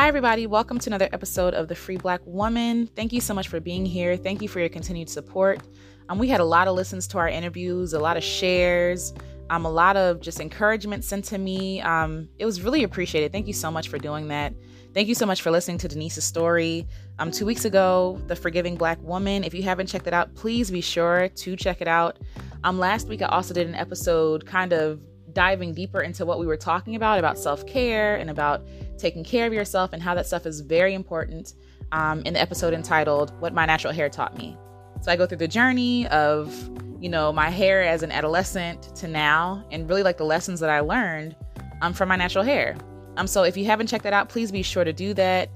Hi, everybody. Welcome to another episode of The Free Black Woman. Thank you so much for being here. Thank you for your continued support. Um, we had a lot of listens to our interviews, a lot of shares, um, a lot of just encouragement sent to me. Um, it was really appreciated. Thank you so much for doing that. Thank you so much for listening to Denise's story. Um, two weeks ago, The Forgiving Black Woman. If you haven't checked it out, please be sure to check it out. Um, last week, I also did an episode kind of diving deeper into what we were talking about about self care and about taking care of yourself and how that stuff is very important um, in the episode entitled What My Natural Hair Taught Me. So I go through the journey of, you know, my hair as an adolescent to now and really like the lessons that I learned um, from my natural hair. Um, so if you haven't checked that out, please be sure to do that.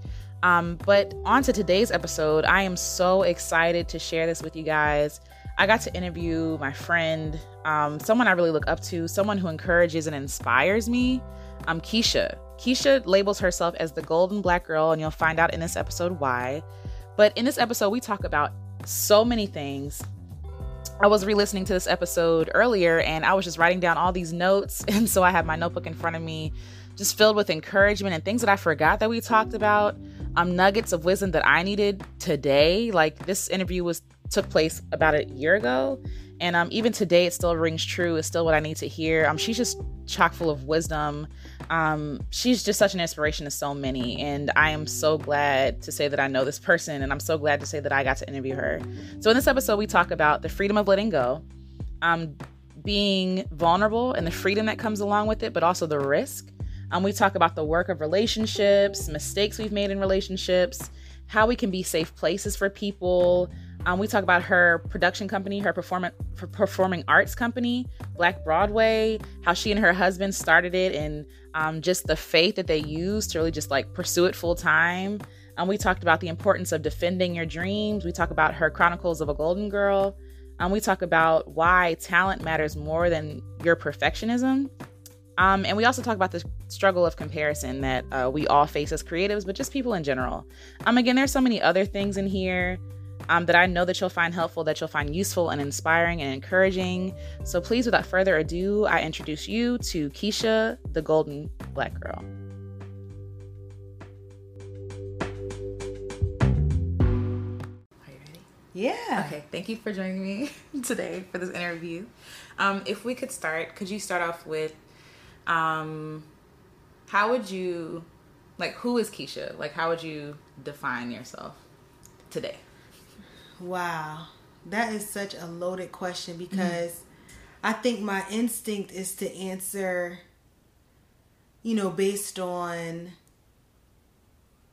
Um, but on to today's episode, I am so excited to share this with you guys. I got to interview my friend, um, someone I really look up to, someone who encourages and inspires me, um, Keisha. Keisha labels herself as the golden black girl, and you'll find out in this episode why. But in this episode, we talk about so many things. I was re listening to this episode earlier and I was just writing down all these notes. And so I have my notebook in front of me, just filled with encouragement and things that I forgot that we talked about. Um, nuggets of wisdom that I needed today. Like this interview was took place about a year ago, and um, even today, it still rings true. It's still what I need to hear. Um, she's just chock full of wisdom. Um, she's just such an inspiration to so many. And I am so glad to say that I know this person. And I'm so glad to say that I got to interview her. So, in this episode, we talk about the freedom of letting go, um, being vulnerable and the freedom that comes along with it, but also the risk. Um, we talk about the work of relationships, mistakes we've made in relationships, how we can be safe places for people, um, we talk about her production company, her perform- performing arts company, Black Broadway, how she and her husband started it, and um, just the faith that they used to really just like pursue it full time. Um, we talked about the importance of defending your dreams. We talk about her Chronicles of a Golden Girl. Um, we talk about why talent matters more than your perfectionism. Um, and we also talk about the struggle of comparison that uh, we all face as creatives, but just people in general. Um, again, there's so many other things in here um, that I know that you'll find helpful, that you'll find useful and inspiring and encouraging. So please, without further ado, I introduce you to Keisha, the Golden Black Girl. Are you ready? Yeah. Okay, thank you for joining me today for this interview. Um, if we could start, could you start off with um, how would you, like, who is Keisha? Like, how would you define yourself today? Wow. That is such a loaded question because mm-hmm. I think my instinct is to answer, you know, based on,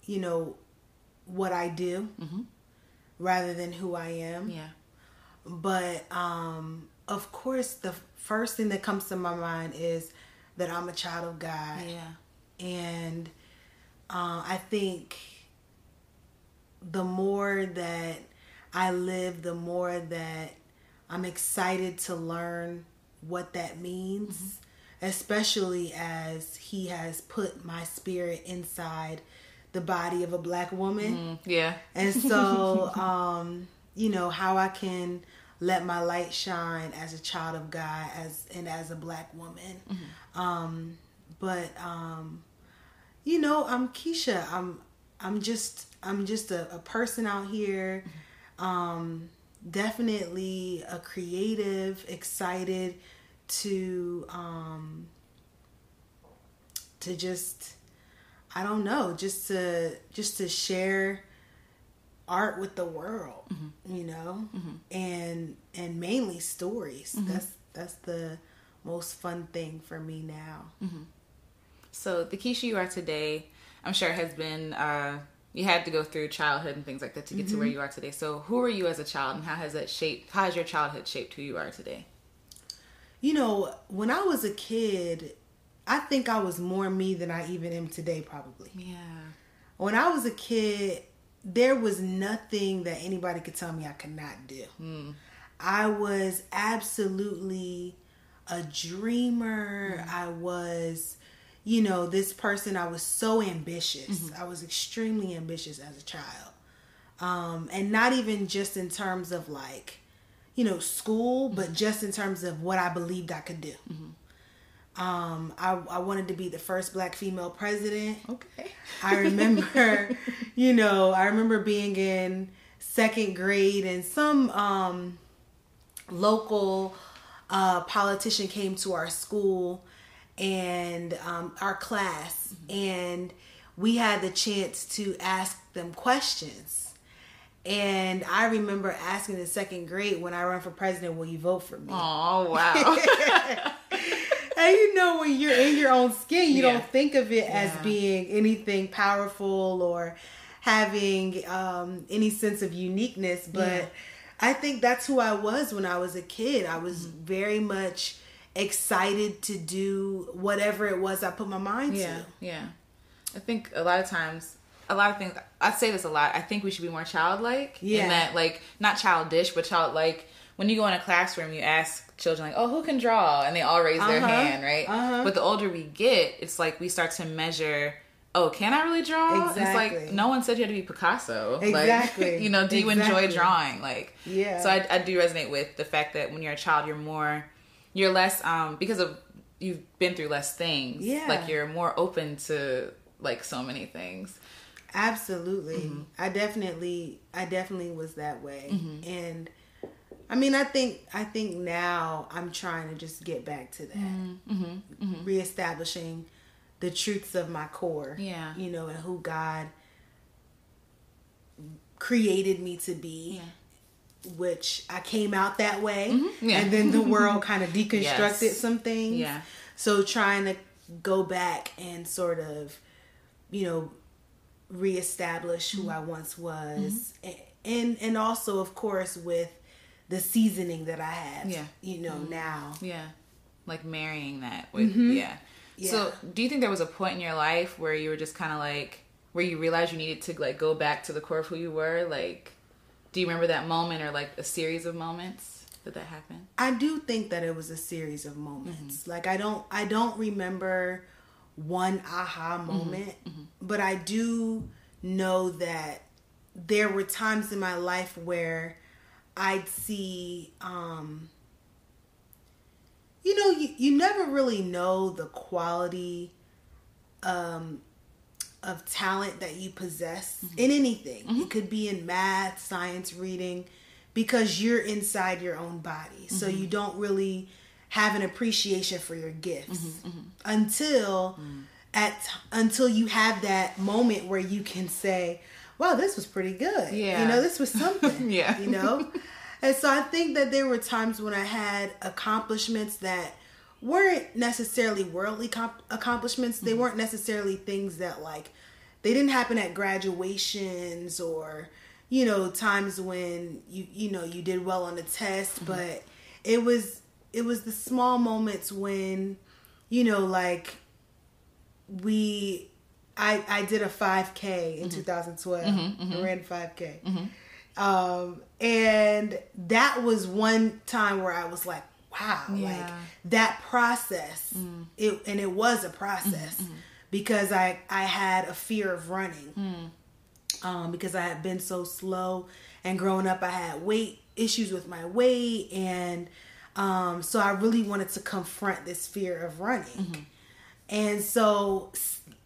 you know, what I do mm-hmm. rather than who I am. Yeah. But, um, of course, the first thing that comes to my mind is that I'm a child of God. Yeah. And uh, I think the more that I live, the more that I'm excited to learn what that means, mm-hmm. especially as He has put my spirit inside the body of a black woman. Mm, yeah. And so, um, you know, how I can let my light shine as a child of God as and as a black woman. Mm-hmm. Um, but um, you know, I'm Keisha. I'm I'm just I'm just a, a person out here. Mm-hmm um, definitely a creative, excited to um, to just I don't know, just to just to share art with the world, mm-hmm. you know, mm-hmm. and and mainly stories. Mm-hmm. That's that's the most fun thing for me now. Mm-hmm. So the Keisha you are today, I'm sure has been uh, you had to go through childhood and things like that to get mm-hmm. to where mm-hmm. you are today. So, who are you as a child, and how has that shaped? How has your childhood shaped who you are today? You know, when I was a kid, I think I was more me than I even am today. Probably. Yeah. When I was a kid, there was nothing that anybody could tell me I could not do. Mm. I was absolutely a dreamer. Mm. I was you know, this person, I was so ambitious. Mm-hmm. I was extremely ambitious as a child. Um, and not even just in terms of like, you know, school, but mm-hmm. just in terms of what I believed I could do. Mm-hmm. Um, I, I wanted to be the first black female president. Okay. I remember, you know, I remember being in second grade and some um, local uh, politician came to our school and um, our class, and we had the chance to ask them questions. And I remember asking in second grade when I run for president, will you vote for me? Oh wow. and you know when you're in your own skin you Yeah. don't think of it as being anything powerful or having um, any sense of uniqueness but Yeah. i think that's who i was when i was a kid i was Mm-hmm. very much excited to do whatever it was i put my mind yeah, to yeah. I think a lot of times, a lot of things. I say this a lot. I think we should be more childlike. Yeah. In that, like, not childish, but childlike. When you go in a classroom, you ask children like, "Oh, who can draw?" and they all raise their Uh-huh, hand, right? uh-huh. But the older we get, it's like we start to measure. Oh, can I really draw? It's like no one said you had to be Picasso. Like, Exactly. you know, do you Exactly. enjoy drawing? Like, Yeah. So I, I do resonate with the fact that when you're a child, you're more, you're less, um, because of you've been through less things. Yeah. Like you're more open to like so many things. Absolutely. Mm-hmm. I definitely I definitely was that way. Mm-hmm. And I mean I think I think now I'm trying to just get back to that. Mm-hmm. Reestablishing the truths of my core. Yeah. You know, and who God created me to be. Which I came out that way, Mm-hmm. Yeah. and then the world kind of deconstructed Yes. some things. Yeah. So trying to go back and sort of, you know, reestablish who mm-hmm. I once was, mm-hmm. A- and and also of course with the seasoning that I have, Yeah. you know mm-hmm. now. Yeah. Like marrying that with, yeah. So do you think there was a point in your life where you were just kind of like, where you realized you needed to like go back to the core of who you were? Like, do you remember that moment or like a series of moments that that happened? I do think that it was a series of moments. Like I don't I don't remember one aha moment, but I do know that there were times in my life where I'd see um you know you, you never really know the quality um of talent that you possess mm-hmm. in anything. It mm-hmm. could be in math, science, reading, because you're inside your own body. So mm-hmm. you don't really have an appreciation for your gifts until mm. at until you have that moment where you can say, "Wow, this was pretty good." Yeah. You know, this was something. Yeah. You know? And so I think that there were times when I had accomplishments that weren't necessarily worldly comp- accomplishments. They mm-hmm. weren't necessarily things that like they didn't happen at graduations or you know times when you you know you did well on a test, mm-hmm. but it was it was the small moments when you know like we I I did a 5k in mm-hmm. 2012. I ran 5k. Um and that was one time where I was like, wow, like that process. It and it was a process because I I had a fear of running. Um because I had been so slow and growing up I had weight issues with my weight and um so I really wanted to confront this fear of running. And so,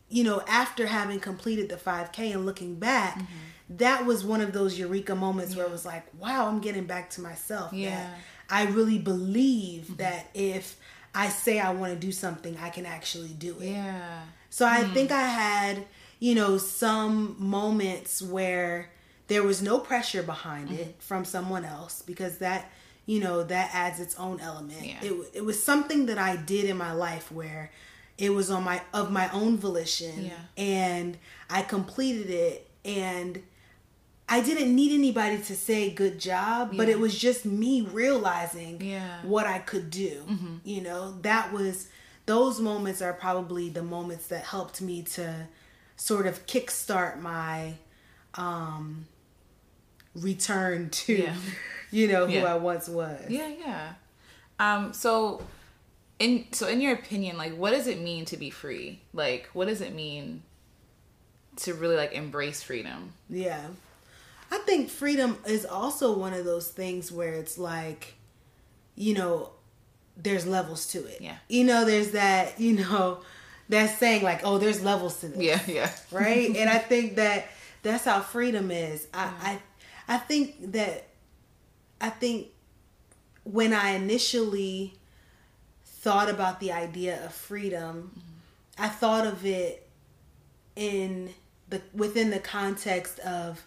you know, after having completed the 5K and looking back, Mm-hmm. that was one of those eureka moments where it was like, wow, I'm getting back to myself. Yeah. Mm-hmm. That I really believe that if I say I want to do something, I can actually do it. Yeah. So I think I had, you know, some moments where there was no pressure behind Mm-hmm. it from someone else because that, you know, that adds its own element. Yeah. It it was something that I did in my life where it was on my of my own volition Yeah. and I completed it and I didn't need anybody to say good job, but it was just me realizing Yeah. what I could do. You know, that was those moments are probably the moments that helped me to sort of kickstart my um return to Yeah. you know who Yeah. I once was. Yeah, yeah. Um, so in so in your opinion, like what does it mean to be free? Like what does it mean to really like embrace freedom? Yeah. I think freedom is also one of those things where it's like, you know, there's levels to it. Yeah. You know, there's that, you know, that saying like, oh, there's levels to this. Yeah, yeah. Right? and I think that that's how freedom is. I I I think that I think when I initially thought about the idea of freedom, mm-hmm. I thought of it in the within the context of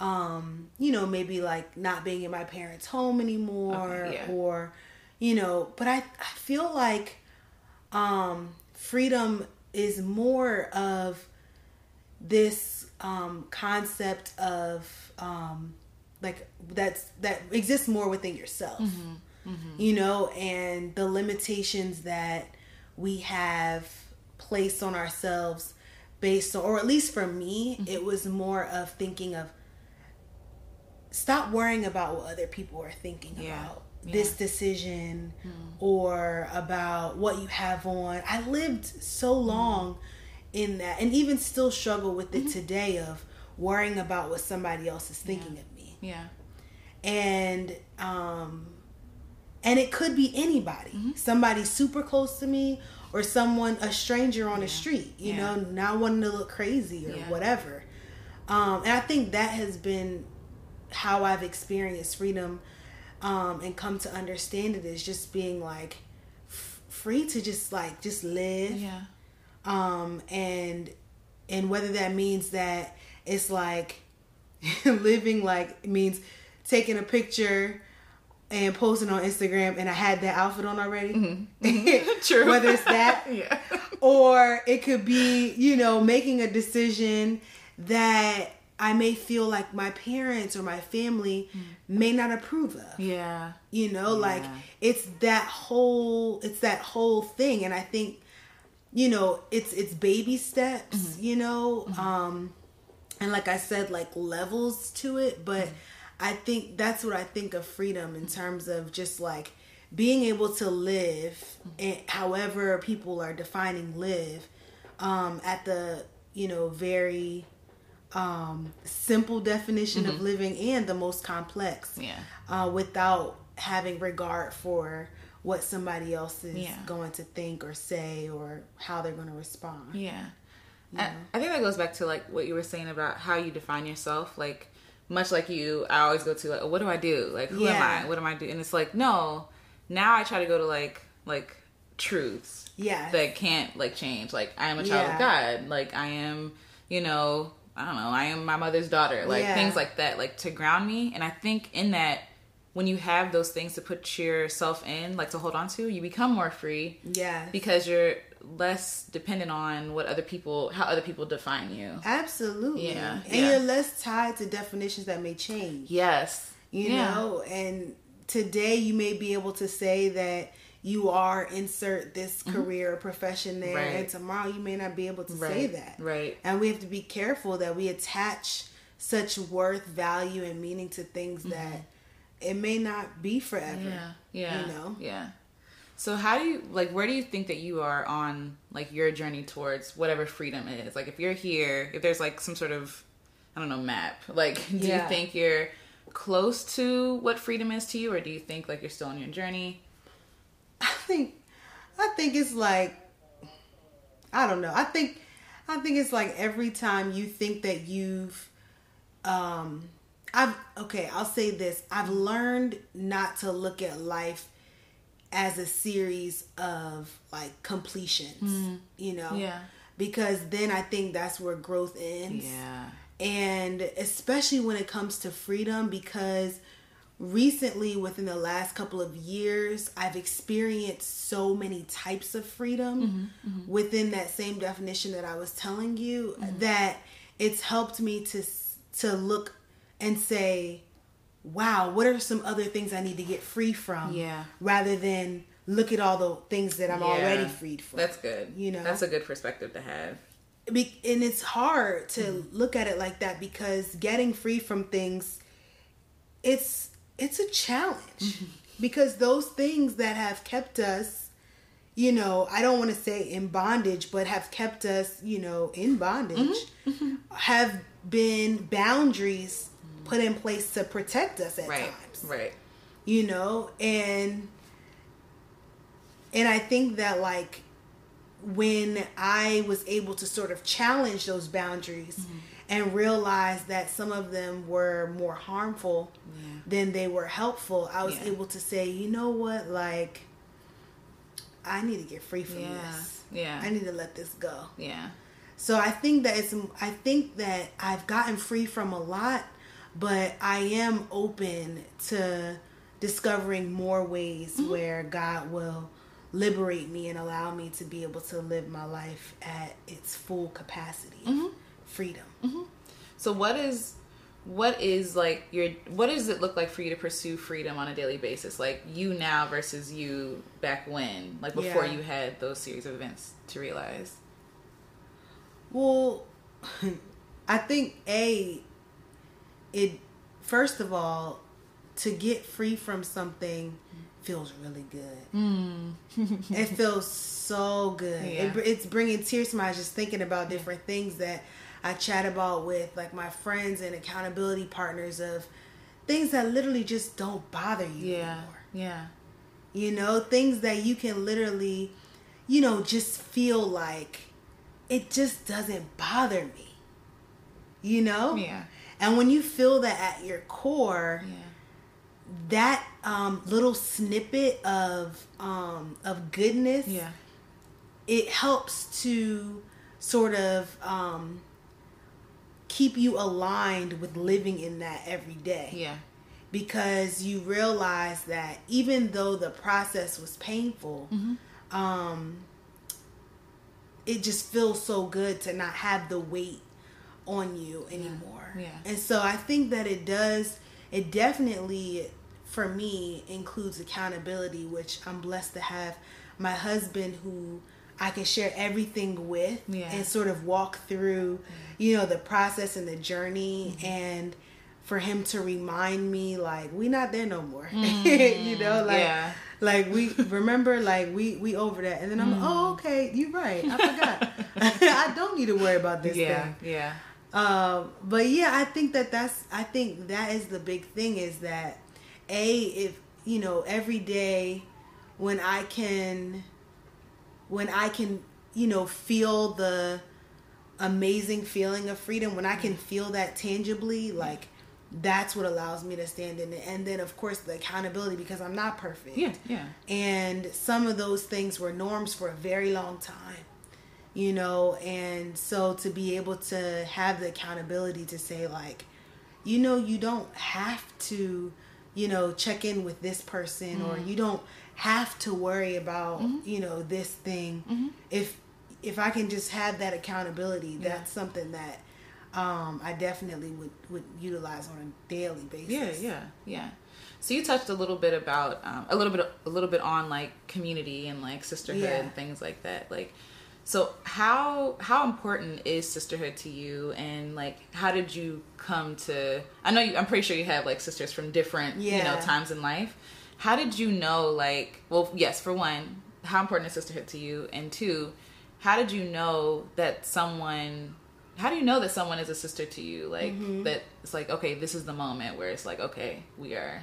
um, you know, maybe like not being in my parents' home anymore okay, yeah. or you know, but I I feel like um freedom is more of this um concept of um like that's that exists more within yourself. Mm-hmm. Mm-hmm. You know, and the limitations that we have placed on ourselves based on or at least for me, mm-hmm. it was more of thinking of stop worrying about what other people are thinking yeah. about yeah. this decision mm. or about what you have on. I lived so mm. long mm. in that and even still struggle with it mm-hmm. today of worrying about what somebody else is thinking yeah. of me. Yeah. And um and it could be anybody. Mm-hmm. Somebody super close to me or someone a stranger on yeah. the street, you know, not wanting to look crazy or whatever. Um and I think that has been how I've experienced freedom um, and come to understand it is just being like f- free to just like just live. Yeah. Um, and and whether that means that it's like living like means taking a picture and posting on Instagram and I had that outfit on already. Mm-hmm. Mm-hmm. True. Whether it's that yeah. or it could be, you know, making a decision that I may feel like my parents or my family mm. may not approve of. Yeah. You know, yeah. like it's that whole it's that whole thing and I think you know, it's it's baby steps, mm-hmm. you know, mm-hmm. um and like I said like levels to it, but mm-hmm. I think that's what I think of freedom in terms of just like being able to live mm-hmm. and however people are defining live um at the, you know, very um, simple definition mm-hmm. of living and the most complex. Yeah. Uh, without having regard for what somebody else is yeah. going to think or say or how they're going to respond. Yeah. I, I think that goes back to like what you were saying about how you define yourself. Like, much like you, I always go to like, what do I do? Like, who yeah. am I? What am I doing? And it's like, no. Now I try to go to like like truths. Yeah. That can't like change. Like, I am a child yeah. of God. Like, I am, you know, I don't know, I am my mother's daughter, like yeah. things like that, like to ground me. And I think in that, when you have those things to put yourself in, like to hold on to, you become more free. Yeah. Because you're less dependent on what other people, how other people define you. Absolutely. Yeah. And yeah. you're less tied to definitions that may change. Yes. You yeah. know, and today you may be able to say that you are insert this mm-hmm. career or profession there right. and tomorrow you may not be able to right. say that right and we have to be careful that we attach such worth value and meaning to things mm-hmm. that it may not be forever yeah yeah you know yeah so how do you like where do you think that you are on like your journey towards whatever freedom is like if you're here if there's like some sort of i don't know map like do yeah. you think you're close to what freedom is to you or do you think like you're still on your journey I think I think it's like I don't know. I think I think it's like every time you think that you've um I've okay, I'll say this. I've learned not to look at life as a series of like completions, mm. you know? Yeah. Because then I think that's where growth ends. Yeah. And especially when it comes to freedom because recently within the last couple of years i've experienced so many types of freedom mm-hmm, mm-hmm. within that same definition that i was telling you mm-hmm. that it's helped me to to look and say wow what are some other things i need to get free from yeah rather than look at all the things that i'm yeah. already freed from that's good you know that's a good perspective to have Be- and it's hard to mm-hmm. look at it like that because getting free from things it's it's a challenge mm-hmm. because those things that have kept us you know i don't want to say in bondage but have kept us you know in bondage mm-hmm. mm-hmm. have been boundaries put in place to protect us at right. times right you know and and I think that like when I was able to sort of challenge those boundaries mm-hmm. And realized that some of them were more harmful yeah. than they were helpful, I was yeah. able to say, you know what, like I need to get free from yeah. this. Yeah. I need to let this go. Yeah. So I think that it's I think that I've gotten free from a lot, but I am open to discovering more ways mm-hmm. where God will liberate me and allow me to be able to live my life at its full capacity, mm-hmm. Freedom. Mm-hmm. So what is what is like your what does it look like for you to pursue freedom on a daily basis like you now versus you back when like before yeah. you had those series of events to realize well i think a it first of all to get free from something feels really good mm. it feels so good yeah. it, it's bringing tears to my eyes just thinking about different things that I chat about with like my friends and accountability partners of things that literally just don't bother you yeah. anymore. Yeah. You know, things that you can literally, you know, just feel like it just doesn't bother me. You know? Yeah. And when you feel that at your core, yeah. that um, little snippet of um, of goodness, yeah. it helps to sort of um, keep you aligned with living in that every day. Yeah. Because you realize that even though the process was painful, mm-hmm. um, it just feels so good to not have the weight on you anymore. Yeah. yeah. And so I think that it does, it definitely, for me, includes accountability, which I'm blessed to have my husband who I can share everything with yeah. and sort of walk through, you know, the process and the journey mm-hmm. and for him to remind me like we not there no more. Mm-hmm. you know, like yeah. like we remember like we we over that and then I'm mm-hmm. like, Oh, okay, you're right. I forgot. I don't need to worry about this yeah, thing. Yeah. Um, but yeah, I think that that's I think that is the big thing is that a if you know every day when I can when I can, you know, feel the amazing feeling of freedom, when I can feel that tangibly, like that's what allows me to stand in it. And then, of course, the accountability because I'm not perfect. Yeah, yeah. And some of those things were norms for a very long time, you know. And so to be able to have the accountability to say, like, you know, you don't have to, you know, check in with this person mm. or you don't have to worry about mm-hmm. you know this thing mm-hmm. if if i can just have that accountability yeah. that's something that um, i definitely would would utilize on a daily basis yeah yeah yeah so you touched a little bit about um, a little bit a little bit on like community and like sisterhood yeah. and things like that like so how how important is sisterhood to you and like how did you come to i know you i'm pretty sure you have like sisters from different yeah. you know times in life how did you know like well yes for one how important is sisterhood to you and two how did you know that someone how do you know that someone is a sister to you like mm-hmm. that it's like okay this is the moment where it's like okay we are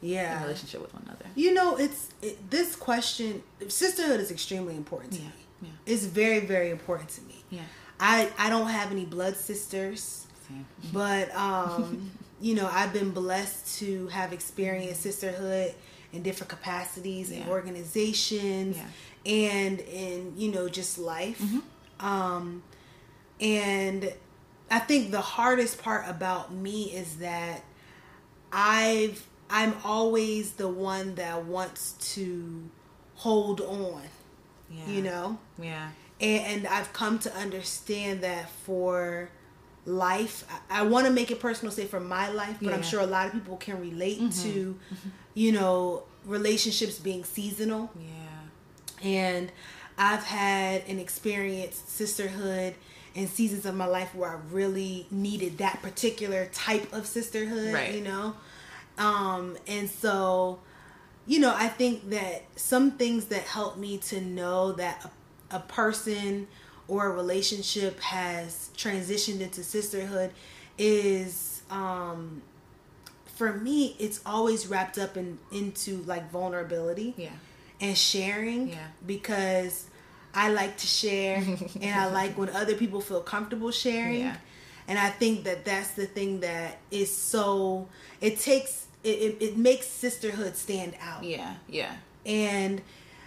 yeah in relationship with one another you know it's it, this question sisterhood is extremely important to yeah. me yeah. it's very very important to me yeah i i don't have any blood sisters Same. but um you know, I've been blessed to have experienced sisterhood in different capacities yeah. and organizations yeah. And in, you know, just life. Mm-hmm. Um, and I think the hardest part about me is that I've I'm always the one that wants to hold on. Yeah. You know? Yeah. And, and I've come to understand that for life. I, I want to make it personal, say for my life, but yeah. I'm sure a lot of people can relate mm-hmm. to, mm-hmm. you know, relationships being seasonal. Yeah. And I've had an experience sisterhood and seasons of my life where I really needed that particular type of sisterhood, right. you know? Um, and so, you know, I think that some things that help me to know that a, a person or a relationship has transitioned into sisterhood is um for me it's always wrapped up in into like vulnerability yeah and sharing Yeah. because I like to share and I like when other people feel comfortable sharing. Yeah. And I think that that's the thing that is so it takes it, it, it makes sisterhood stand out. Yeah. Yeah. And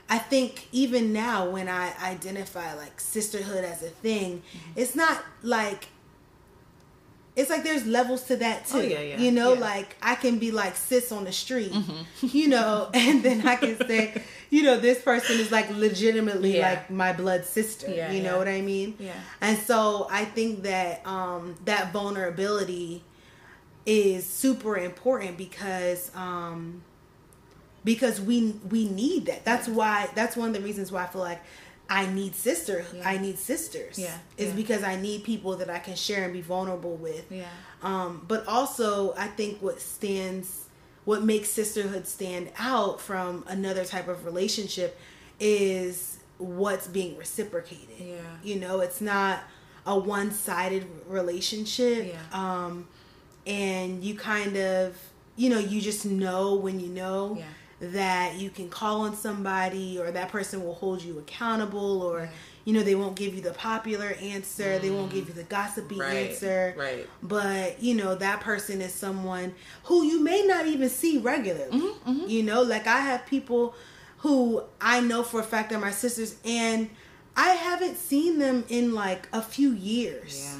I think even now when I identify like sisterhood as a thing, Mm-hmm. it's not like it's like there's levels to that too. Oh, yeah, yeah, You know, yeah. Mm-hmm. like I can be like sis on the street, you know, and then I can say, you know, this person is like legitimately Yeah. like my blood sister. Yeah, you know yeah. what I mean? Yeah. And so I think that um that vulnerability is super important because um because we we need that. That's why that's one of the reasons why I feel like I need sister. I need sisters. Yeah, Is because I need people that I can share and be vulnerable with. Yeah. Um, but also I think what stands what makes sisterhood stand out from another type of relationship is what's being reciprocated. Yeah. You know, it's not a one sided relationship. Yeah. Um and you kind of you know, you just know when you know Yeah. that you can call on somebody or that person will hold you accountable or Yeah. You know they won't give you the popular answer they won't give you the gossipy Mm. Right, answer right. but you know that person is someone who you may not even see regularly Mm-hmm, you know like i have people who i know for a fact are my sisters and i haven't seen them in like a few years Yeah.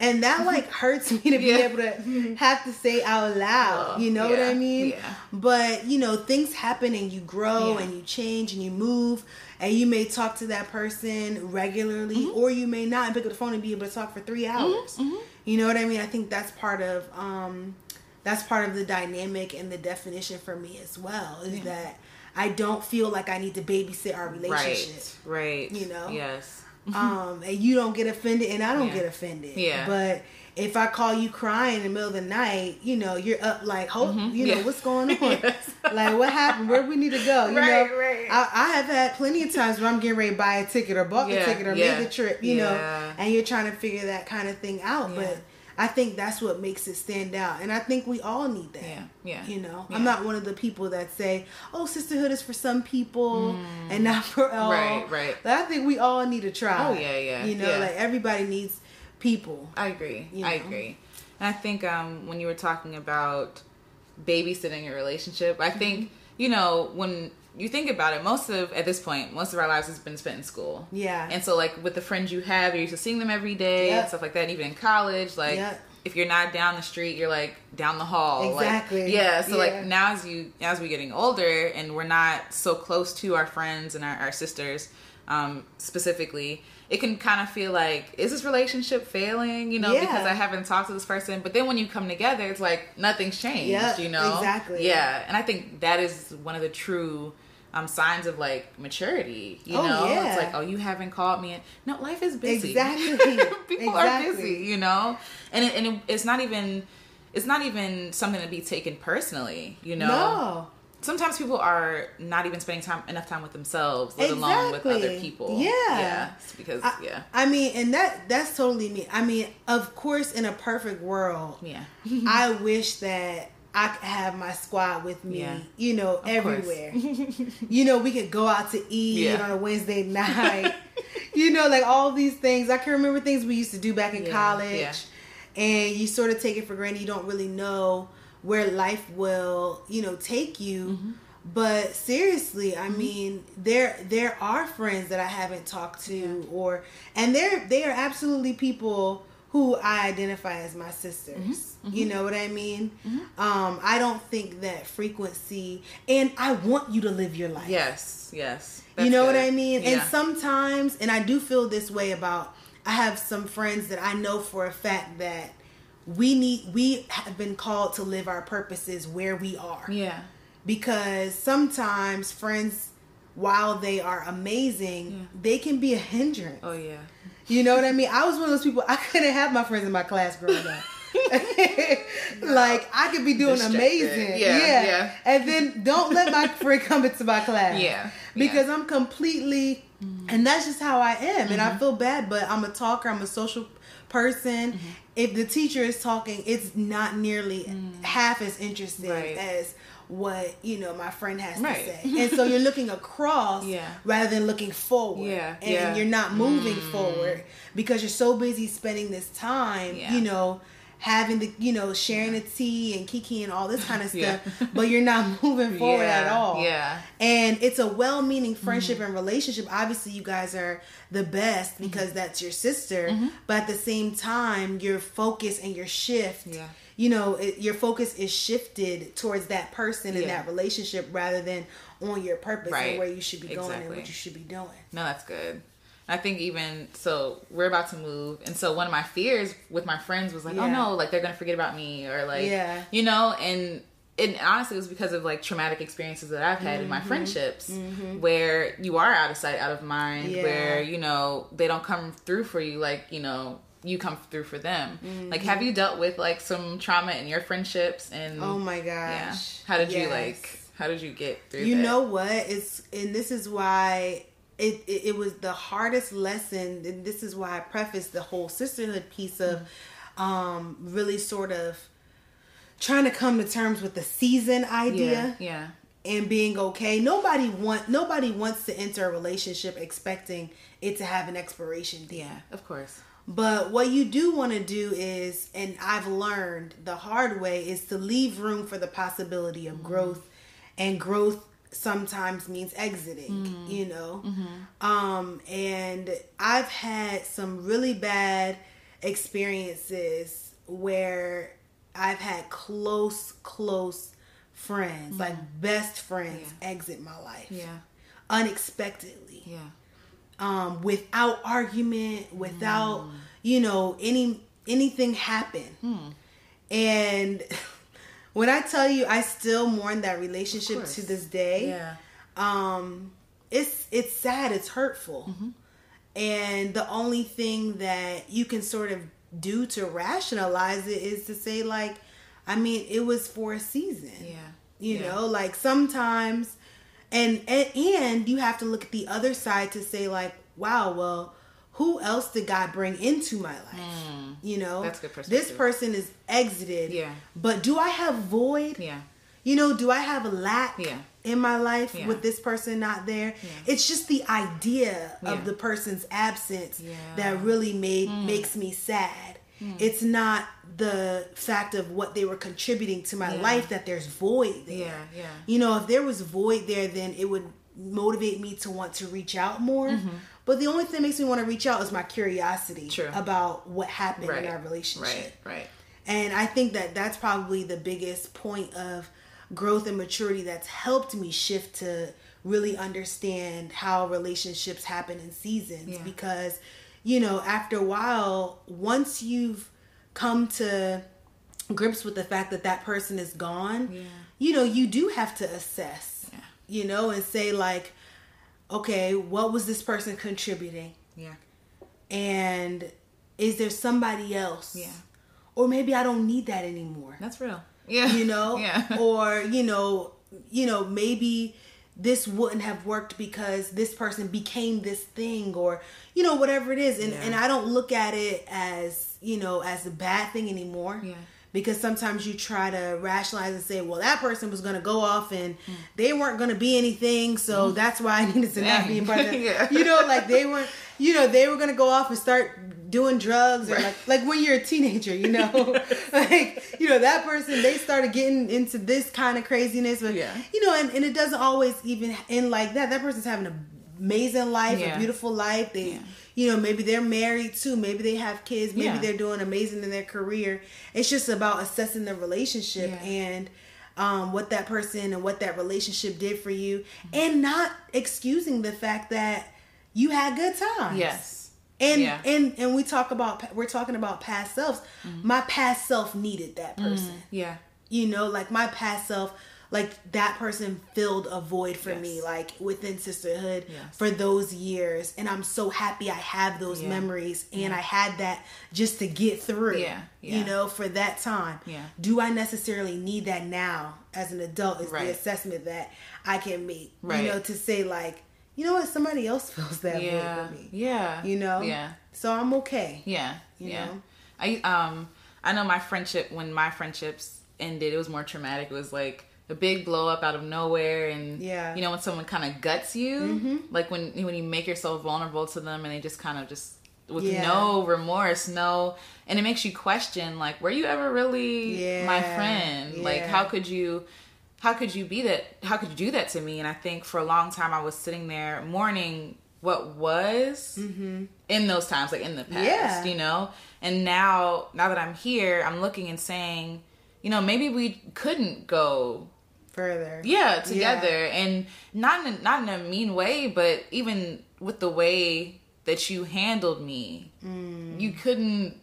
Yeah. and that like hurts me to be Yeah. able to have to say out loud Oh, you know what i mean yeah. but you know things happen and you grow Yeah. and you change and you move and you may talk to that person regularly Mm-hmm. or you may not pick up the phone and be able to talk for three hours you know what i mean i think that's part of um that's part of the dynamic and the definition for me as well is Yeah. that i don't feel like i need to babysit our relationship Right. Right. You know? Yes. Um, and you don't get offended, and I don't Yeah. get offended. Yeah. But if I call you crying in the middle of the night, you know, you're up like, hope, you know, Mm-hmm. Yeah. what's going on? Yes. Like, what happened? Where we need to go? You Right, know, right. I, I have had plenty of times where I'm getting ready to buy a ticket or bought Yeah, the ticket or yeah, made the trip, you know, and you're trying to figure that kind of thing out. But I think that's what makes it stand out, and I think we all need that. Yeah, yeah, You know, yeah. I'm not one of the people that say, "Oh, sisterhood is for some people and not for all." Mm. Right, right. But I think we all need to try. Oh, yeah, yeah, You know, yeah. like everybody needs people. I agree. You I agree. And I think um, when you were talking about babysitting your relationship, I think Mm-hmm. you know when you think about it, most of at this point, most of our lives has been spent in school. Yeah. And so, like with the friends you have, you're used to seeing them every day Yep. and stuff like that. And even in college, like Yep. if you're not down the street, you're like down the hall. Like, Exactly. yeah. So Yeah. like now as you as we're getting older and we're not so close to our friends and our, our sisters, um, specifically, it can kind of feel like is this relationship failing? You know, Yeah. because I haven't talked to this person. But then when you come together, it's like nothing's changed. Yep, you know, exactly. Yeah, and I think that is one of the true. Um, signs of like maturity, you Oh, know. yeah. It's like, oh, you haven't called me. And, no, life is busy. Exactly. People are busy, you know, and it, and it, it's not even it's not even something to be taken personally, you know. No. Sometimes people are not even spending time enough time with themselves, let alone with other people. Yeah. yeah, because I, yeah, I mean, and that that's totally me. I mean, of course, in a perfect world, yeah, I wish that I could have my squad with me, Yeah. you know, course. everywhere. you know, we could go out to eat Yeah. on a Wednesday night. you know, like all these things. I can remember things we used to do back in college. And you sort of take it for granted. You don't really know where life will, you know, take you. Mm-hmm. But seriously, I mean, there there are friends that I haven't talked to or and they're they are absolutely people who I identify as my sisters. Mm-hmm. You know what I mean? Um, I don't think that frequency, and I want you to live your life. yes, yes. you That's know what. I mean? And sometimes, and I do feel this way about, I have some friends that I know for a fact that we need, we have been called to live our purposes where we are. Yeah, because sometimes friends while they are amazing Yeah. they can be a hindrance. Oh yeah, you know what i mean? I was one of those people i couldn't have my friends in my class growing up. Like i could be doing Distracted. amazing. Yeah, yeah. and then don't let my friend come into my class. Yeah, because i'm completely and that's just how i am. And i mm-hmm. feel bad but i'm a talker i'm a social person if the teacher is talking it's not nearly half as interesting Right. as what you know my friend has Right. to say and so you're looking across Yeah. rather than looking forward Yeah, and yeah. Mm. you're not moving forward because you're so busy spending this time you know having the you know sharing the tea and kiki and all this kind of stuff Yeah. but you're not moving forward Yeah, at all yeah. and it's a well-meaning friendship Mm-hmm. and relationship obviously you guys are the best because that's your sister Mm-hmm. but at the same time your focus and your shift Yeah. you know it, your focus is shifted towards that person and that relationship rather than on your purpose Right. and where you should be going and what you should be doing No, that's good. I think even so, we're about to move, and so one of my fears with my friends was like, "Oh no, like they're gonna forget about me," or like, Yeah. you know, and and honestly, it was because of like traumatic experiences that I've had in Mm-hmm. my friendships, where you are out of sight, out of mind, Yeah. where you know they don't come through for you, like you know you come through for them. Like, Mm-hmm. have you dealt with like some trauma in your friendships? And oh my gosh yeah, how did you like? How did you get through? you that? know what it's and this is why it, it it was the hardest lesson and this is why i prefaced the whole sisterhood piece of um really sort of trying to come to terms with the season idea yeah, and being okay nobody want nobody wants to enter a relationship expecting it to have an expiration date yeah, yeah, of course. but what you do want to do is, and I've learned the hard way, is to leave room for the possibility of growth. And growth sometimes means exiting, mm-hmm. you know? Mm-hmm. Um, and I've had some really bad experiences where I've had close, close friends, like mm-hmm. best friends, exit my life Yeah, unexpectedly. Yeah. um, without argument, without mm. you know any anything happen. Hmm. And when I tell you, I still mourn that relationship to this day. Yeah. Um, it's it's sad. It's hurtful. Mm-hmm. And the only thing that you can sort of do to rationalize it is to say like, I mean, it was for a season Yeah. you Yeah. know like sometimes and, and and you have to look at the other side to say like wow well who else did god bring into my life mm. you know. That's good this person is exited Yeah. but do i have void Yeah. you know do i have a lack Yeah. in my life Yeah. with this person not there Yeah. it's just the idea Yeah. of the person's absence that really made mm. makes me sad mm. it's not the fact of what they were contributing to my life that there's void there Yeah. Yeah. you know, if there was void there, then it would motivate me to want to reach out more. Mm-hmm. But the only thing that makes me want to reach out is my curiosity. True. about what happened Right. in our relationship. Right. Right. And I think that that's probably the biggest point of growth and maturity that's helped me shift to really understand how relationships happen in seasons Yeah. because you know after a while once you've come to grips with the fact that that person is gone Yeah. you know you do have to assess Yeah. you know and say like okay what was this person contributing Yeah. and is there somebody else Yeah. or maybe i don't need that anymore That's real. Yeah. you know Yeah. or you know you know maybe this wouldn't have worked because this person became this thing or you know whatever it is and Yeah. and I don't look at it as you know as a bad thing anymore Yeah. Because sometimes you try to rationalize and say well that person was going to go off and they weren't going to be anything so mm-hmm. that's why I needed to not be in part of it Yeah. you know like they were you know they were going to go off and start doing drugs or like like when you're a teenager you know like you know that person they started getting into this kind of craziness but Yeah. you know and, and it doesn't always even end like that that person's having an amazing life Yeah. a beautiful life they Yeah. You know maybe they're married too maybe they have kids maybe Yeah. they're doing amazing in their career it's just about assessing the relationship Yeah. and um, what that person and what that relationship did for you Mm-hmm. and not excusing the fact that you had good times Yes. and Yeah. and and we talk about we're talking about past selves my past self needed that person Yeah. you know like my past self like that person filled a void for me like within sisterhood Yes. for those years and i'm so happy i have those Yeah. memories and i had that just to get through Yeah. Yeah. you know for that time Yeah. do i necessarily need that now as an adult is Right. the assessment that i can make Right. you know to say like you know what somebody else feels that Yeah. way for me Yeah. you know Yeah. so i'm okay Yeah. You yeah. know? I um I know my friendship when my friendships ended, it was more traumatic. It was like a big blow up out of nowhere and Yeah. you know when someone kind of guts you Mm-hmm. like when when you make yourself vulnerable to them and they just kind of just with Yeah. no remorse no and it makes you question like were you ever really my Yeah. friend like how could you how could you be that how could you do that to me and i think for a long time i was sitting there mourning what was in those times like in the past Mm-hmm. Yeah. you know and now now that i'm here i'm looking and saying you know maybe we couldn't go Further. yeah together and not in a, not in a mean way but even with the way that you handled me Mm. you couldn't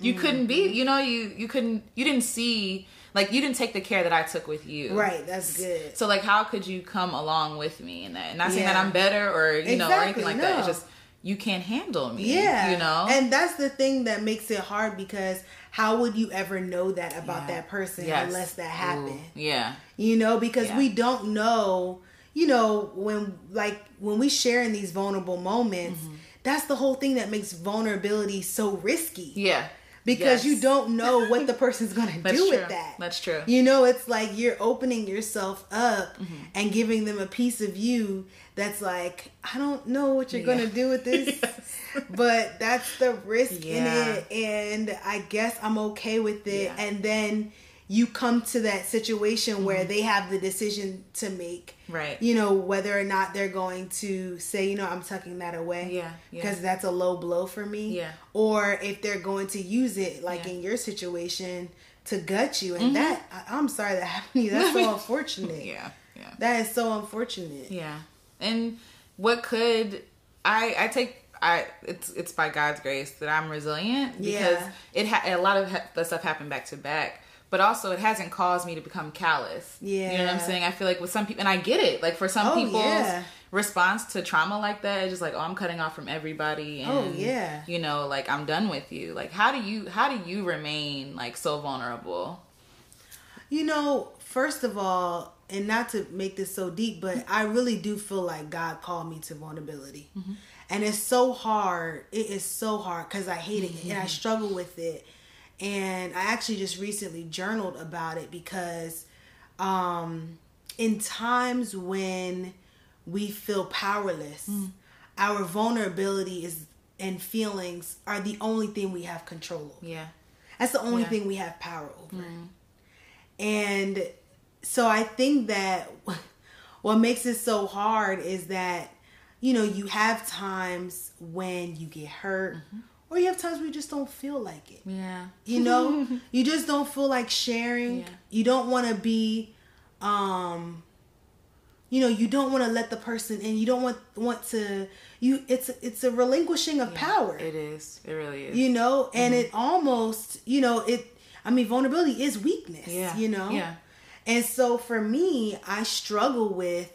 you couldn't be you know you you couldn't you didn't see like you didn't take the care that i took with you Right. That's good. so like how could you come along with me in that and not saying that i'm better or you know or anything Exactly, like that it's just you can't handle me Yeah. you know And that's the thing that makes it hard because how would you ever know that about Yeah. that person Yes. unless that Ooh, happened? yeah You know, because Yeah. we don't know, you know, when like when we share in these vulnerable moments, Mm-hmm. that's the whole thing that makes vulnerability so risky. yeah Because you don't know what the person's gonna do true. with that. That's true. You know, it's like you're opening yourself up Mm-hmm. and giving them a piece of you that's like, I don't know what you're Yeah. gonna do with this, Yes. but that's the risk Yeah. in it, and I guess I'm okay with it. Yeah. And then you come to that situation where they have the decision to make. Mm-hmm. Right. You know, whether or not they're going to say, you know, I'm tucking that away. Yeah, yeah. Because that's a low blow for me. Yeah. Or if they're going to use it, like Yeah. in your situation, to gut you. And that, I, I'm sorry that happened to you. That's so unfortunate. yeah yeah That is so unfortunate. Yeah. And what could I I take I it's it's by God's grace that I'm resilient because Yeah. it ha- a lot of ha- the stuff happened back to back. But also, it hasn't caused me to become callous. Yeah. you know what I'm saying. I feel like with some people, and I get it. Like for some Oh, people's yeah. response to trauma like that, it's just like, oh, I'm cutting off from everybody. Oh, and, Oh, yeah. You know, like I'm done with you. Like, how do you how do you remain like so vulnerable? You know, first of all, and not to make this so deep, but I really do feel like God called me to vulnerability. Mm-hmm. And it's so hard. It is so hard because I hate it and I mm-hmm. struggle with it. And I actually just recently journaled about it because um, in times when we feel powerless, hmm. our vulnerability is and feelings are the only thing we have control over. Yeah. That's the only Yeah. thing we have power over. Hmm. And so I think that what makes it so hard is that, you know, you have times when you get hurt mm-hmm. Or you have times where you just don't feel like it. Yeah. You know, you just don't feel like sharing. Yeah. You don't want to be um you know, you don't want to let the person in. You don't want want to you it's it's a relinquishing of power It is. It really is. you know and Mm-hmm. it almost you know it i mean vulnerability is weakness Yeah, you know yeah. and so for me i struggle with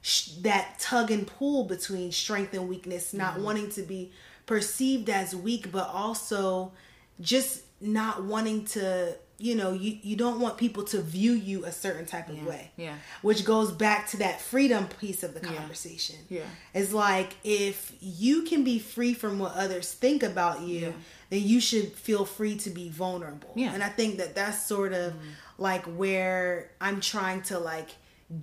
sh- that tug and pull between strength and weakness not Mm-hmm. wanting to be perceived as weak but also just not wanting to you know you, you don't want people to view you a certain type of Yeah, way yeah. which goes back to that freedom piece of the conversation Yeah. it's like if you can be free from what others think about you, Yeah. then you should feel free to be vulnerable. Yeah. Mm-hmm. And I think that that's sort of like where I'm trying to like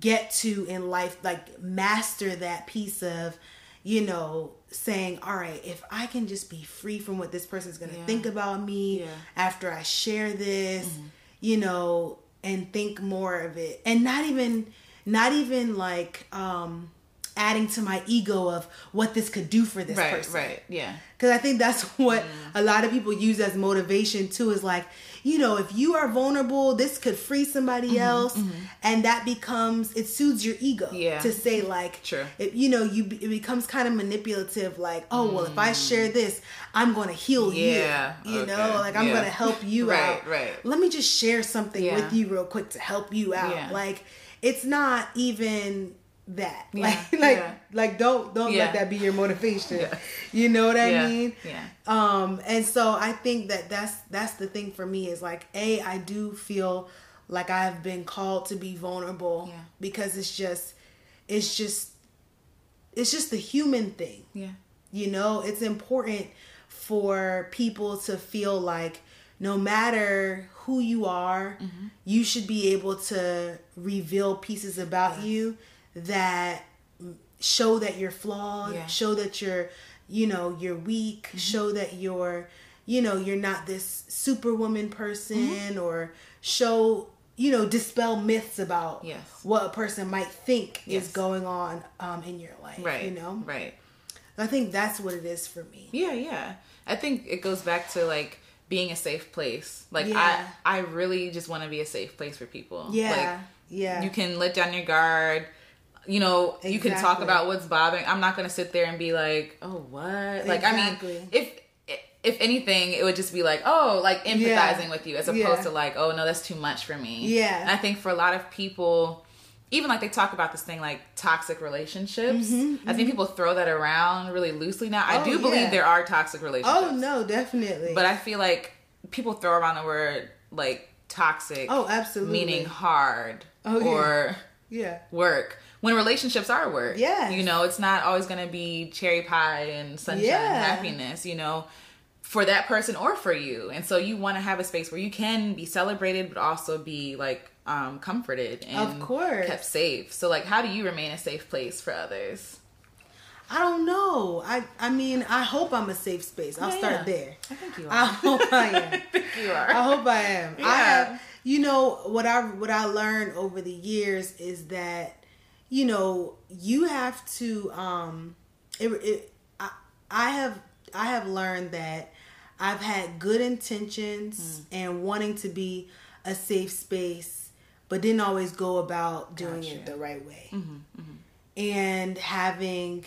get to in life, like master that piece of, you know, saying, all right, if I can just be free from what this person's going to Yeah. think about me Yeah. after I share this, Mm-hmm. you know, and think more of it. And not even not even like um adding to my ego of what this could do for this Right. person. Right. Yeah. Because I think that's what a lot of people use as motivation too is like, you know, if you are vulnerable, this could free somebody Mm-hmm, else. And that becomes, it soothes your ego Yeah. to say, like, True. it, you know, you it becomes kind of manipulative, like, oh, well, if I share this, I'm going to heal Mm. Yeah, you. You okay, know, like, I'm yeah. going to help you Right, out. right. Let me just share something Yeah. with you real quick to help you out. Like, it's not even that. Yeah, Like, like, yeah. like, don't don't Yeah. let that be your motivation. You know what I mean? yeah. Um, and so I think that that's that's the thing for me is like a I do feel like I've been called to be vulnerable because it's just it's just it's just the human thing. Yeah. You know, it's important for people to feel like no matter who you are, Mm-hmm. you should be able to reveal pieces about you that show that you're flawed, Yeah. show that you're, you know, you're weak, Mm-hmm. show that you're, you know, you're not this superwoman person Mm-hmm. or show, you know, dispel myths about Yes. what a person might think Yes. is going on um, in your life, right. you know? Right. I think that's what it is for me. Yeah, yeah. I think it goes back to like being a safe place. Like Yeah. I I really just want to be a safe place for people. Yeah. Like yeah. you can let down your guard. You know, you can talk about what's bothering. I'm not going to sit there and be like, "Oh, what?" Like I mean, if if anything, it would just be like, "Oh, like empathizing Yeah. with you," as opposed Yeah. to like, "Oh, no, that's too much for me." Yeah. And I think for a lot of people, even like they talk about this thing like toxic relationships. I think people throw that around really loosely now. I Mm-hmm, Oh, do believe yeah. there are toxic relationships. oh no, definitely. But I feel like people throw around the word like toxic. Oh, absolutely. Meaning hard Oh, yeah. or yeah. work. When relationships are work. Yeah. You know, it's not always going to be cherry pie and sunshine Yeah. and happiness, you know, for that person or for you. And so you want to have a space where you can be celebrated, but also be like um, comforted and Of course. kept safe. So, like, how do you remain a safe place for others? I don't know. I I mean, I hope I'm a safe space. I'll Yeah, start yeah. there. I think you are. I hope I am. I think you are. I hope I am. I have, you know, what I what I learned over the years is that, you know, you have to. Um, it, it I, I have I have learned that I've had good intentions mm. and wanting to be a safe space, but didn't always go about doing it the right way, mm-hmm, mm-hmm. and having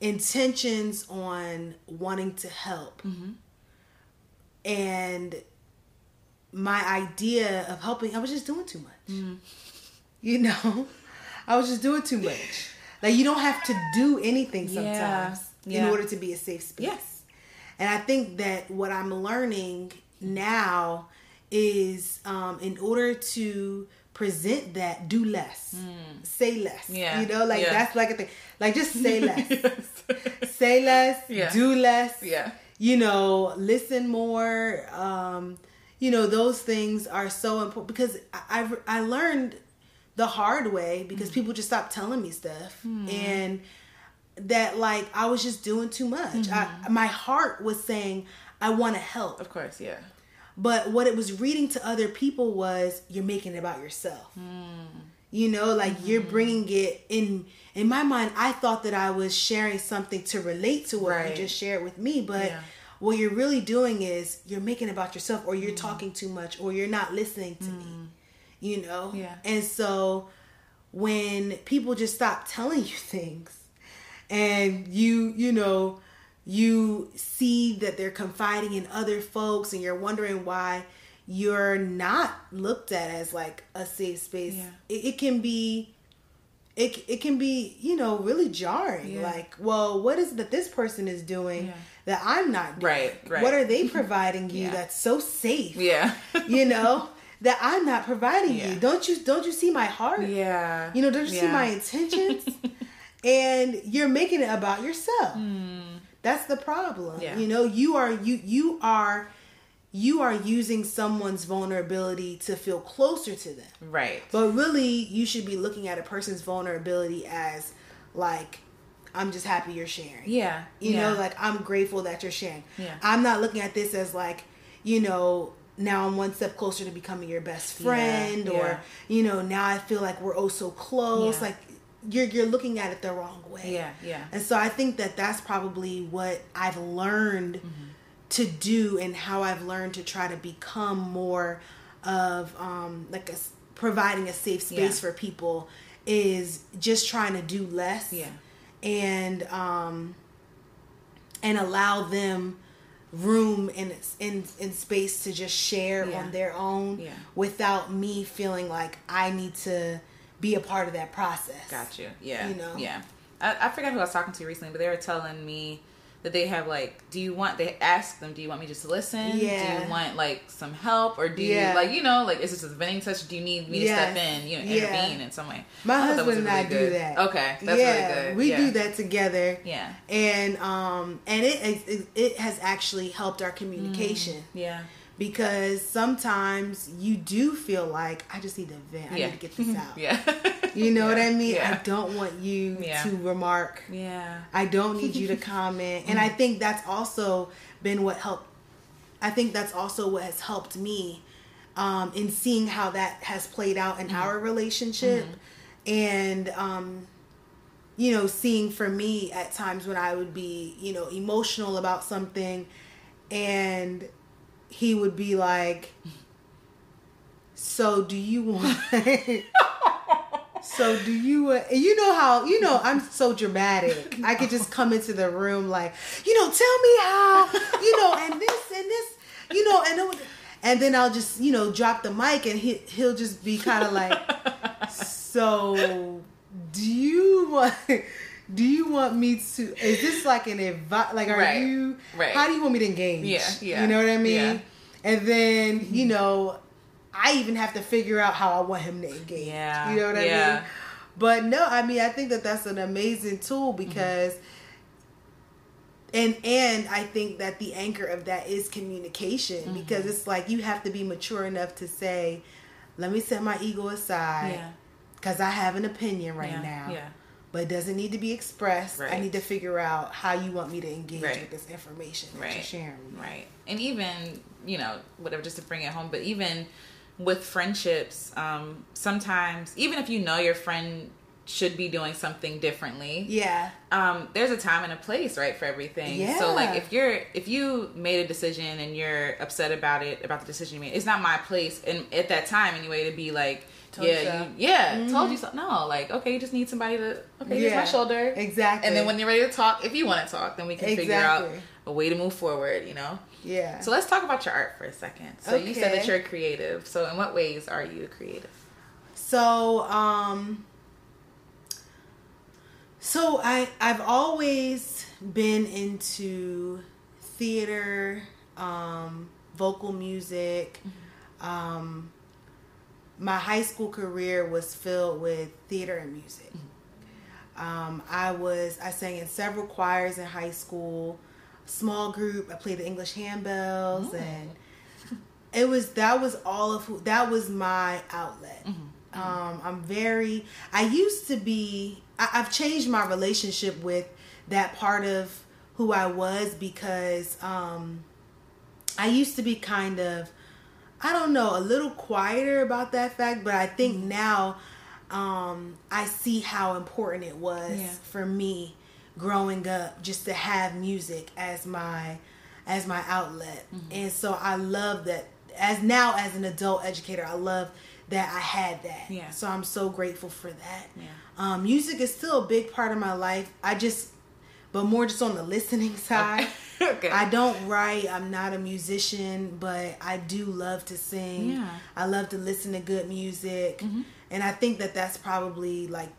intentions on wanting to help. Mm-hmm. And my idea of helping i was just doing too much. You know i was just doing too much like you don't have to do anything Yeah. sometimes in Yeah. order to be a safe space Yes. and i think that what i'm learning now is um, in order to present that do less say less. Yeah. you know like Yeah. that's like a thing like just say less Yes. say less Yeah. do less Yeah. you know listen more um you know those things are so important because i i, I learned the hard way Mm. because people just stopped telling me stuff Hmm. and that like i was just doing too much I, my heart was saying i want to help Mm-hmm. Of course, yeah. but what it was reading to other people was you're making it about yourself. You know, like you're bringing it in. In my mind, I thought that I was sharing something to relate to what Right. you just shared with me, but Yeah. what you're really doing is you're making it about yourself, or you're talking too much, or you're not listening to me. You know, Yeah. And so when people just stop telling you things, and you, you know, you see that they're confiding in other folks and you're wondering why you're not looked at as like a safe space Yeah. it, it can be it, it can be you know really jarring Yeah. like well what is it that this person is doing Yeah. that i'm not doing Right, right. what are they providing you Yeah. that's so safe Yeah. you know that i'm not providing Yeah. you don't you don't you see my heart yeah. you know, don't you see my intentions? and you're making it about yourself. Hmm. That's the problem. Yeah. You know, you are you you are you are using someone's vulnerability to feel closer to them. Right. But really, you should be looking at a person's vulnerability as like I'm just happy you're sharing. Yeah. You yeah. know, like I'm grateful that you're sharing. Yeah. I'm not looking at this as like, you know, now I'm one step closer to becoming your best friend Yeah, or yeah. you know, now I feel like we're oh so close. Yeah. Like you're you're looking at it the wrong way. Yeah, yeah. And so I think that that's probably what I've learned to do and how I've learned to try to become more of um like a providing a safe space for people is just trying to do less Yeah. and um and allow them room and in in space to just share Yeah. on their own Yeah. without me feeling like I need to be a part of that process. Got you. Yeah. You know? Yeah. I, I forgot who I was talking to recently, but they were telling me that they have like, do you want? They ask them, do you want me just to listen? Yeah. Do you want like some help, or do Yeah. you like you know like is this a venting session? Do you need me to step in? You know, Yeah. intervene in some way. My I thought was husband and I really do that. Okay, that's yeah, really good. we yeah. do that together. Yeah. and um and it it, it has actually helped our communication Yeah. Because sometimes you do feel like I just need to vent. I Yeah. need to get this out. yeah. You know what I mean? Yeah. I don't want you Yeah. to remark. yeah. I don't need you to comment. And Mm-hmm. I think that's also been what helped. I think that's also what has helped me um, in seeing how that has played out Mm-hmm. in our relationship. And, um, you know, seeing for me at times when I would be, you know, emotional about something and he would be like, So do you want. So do you? Uh, you know how you know I'm so dramatic. I could just come into the room like, you know, tell me how, you know, and this and this, you know, and it, was, and then I'll just you know drop the mic and he he'll just be kind of like, so do you want? Do you want me to? Is this like an advice? Like, are Right. you? Right. How do you want me to engage? Yeah, yeah, You know what I mean? yeah. And then you know, I even have to figure out how I want him to engage. Yeah, You know what I yeah. mean? But no, I mean, I think that that's an amazing tool because, and and I think that the anchor of that is communication Mm-hmm. because it's like you have to be mature enough to say, let me set my ego aside Yeah. because I have an opinion right now. yeah. now. But it doesn't need to be expressed. I need to figure out how you want me to engage Right. with this information that Right. you're sharing. Right. And even, you know, whatever, just to bring it home, but even with friendships, um, sometimes, even if you know your friend should be doing something differently, Yeah. um, there's a time and a place, right, for everything. Yeah. So, like, if you're, if you made a decision and you're upset about it, about the decision you made, it's not my place, and at that time anyway, to be like, Told yeah, you, yeah, told you so. No, like, okay, you just need somebody to, okay, here's my shoulder, Exactly. and then when you're ready to talk, if you want to talk, then we can figure out a way to move forward, you know? Yeah. So let's talk about your art for a second. So you said that you're creative. So in what ways are you creative? So, um, so I I've always been into theater, um, vocal music. Um, my high school career was filled with theater and music. Um, I was I sang in several choirs in high school, small group. I played the English handbells, and it was that was all of who that was my outlet. Um, I'm very. I used to be. I, I've changed my relationship with that part of who I was because um, I used to be kind of. I don't know, a little quieter about that fact, but I think now um, I see how important it was Yeah. for me growing up just to have music as my as my outlet. And so I love that as now as an adult educator, I love that I had that. Yeah. So I'm so grateful for that. Yeah. Um, music is still a big part of my life. I just but more just on the listening side. okay. I don't write. I'm not a musician, but I do love to sing. Yeah. I love to listen to good music. Mhm. And I think that that's probably like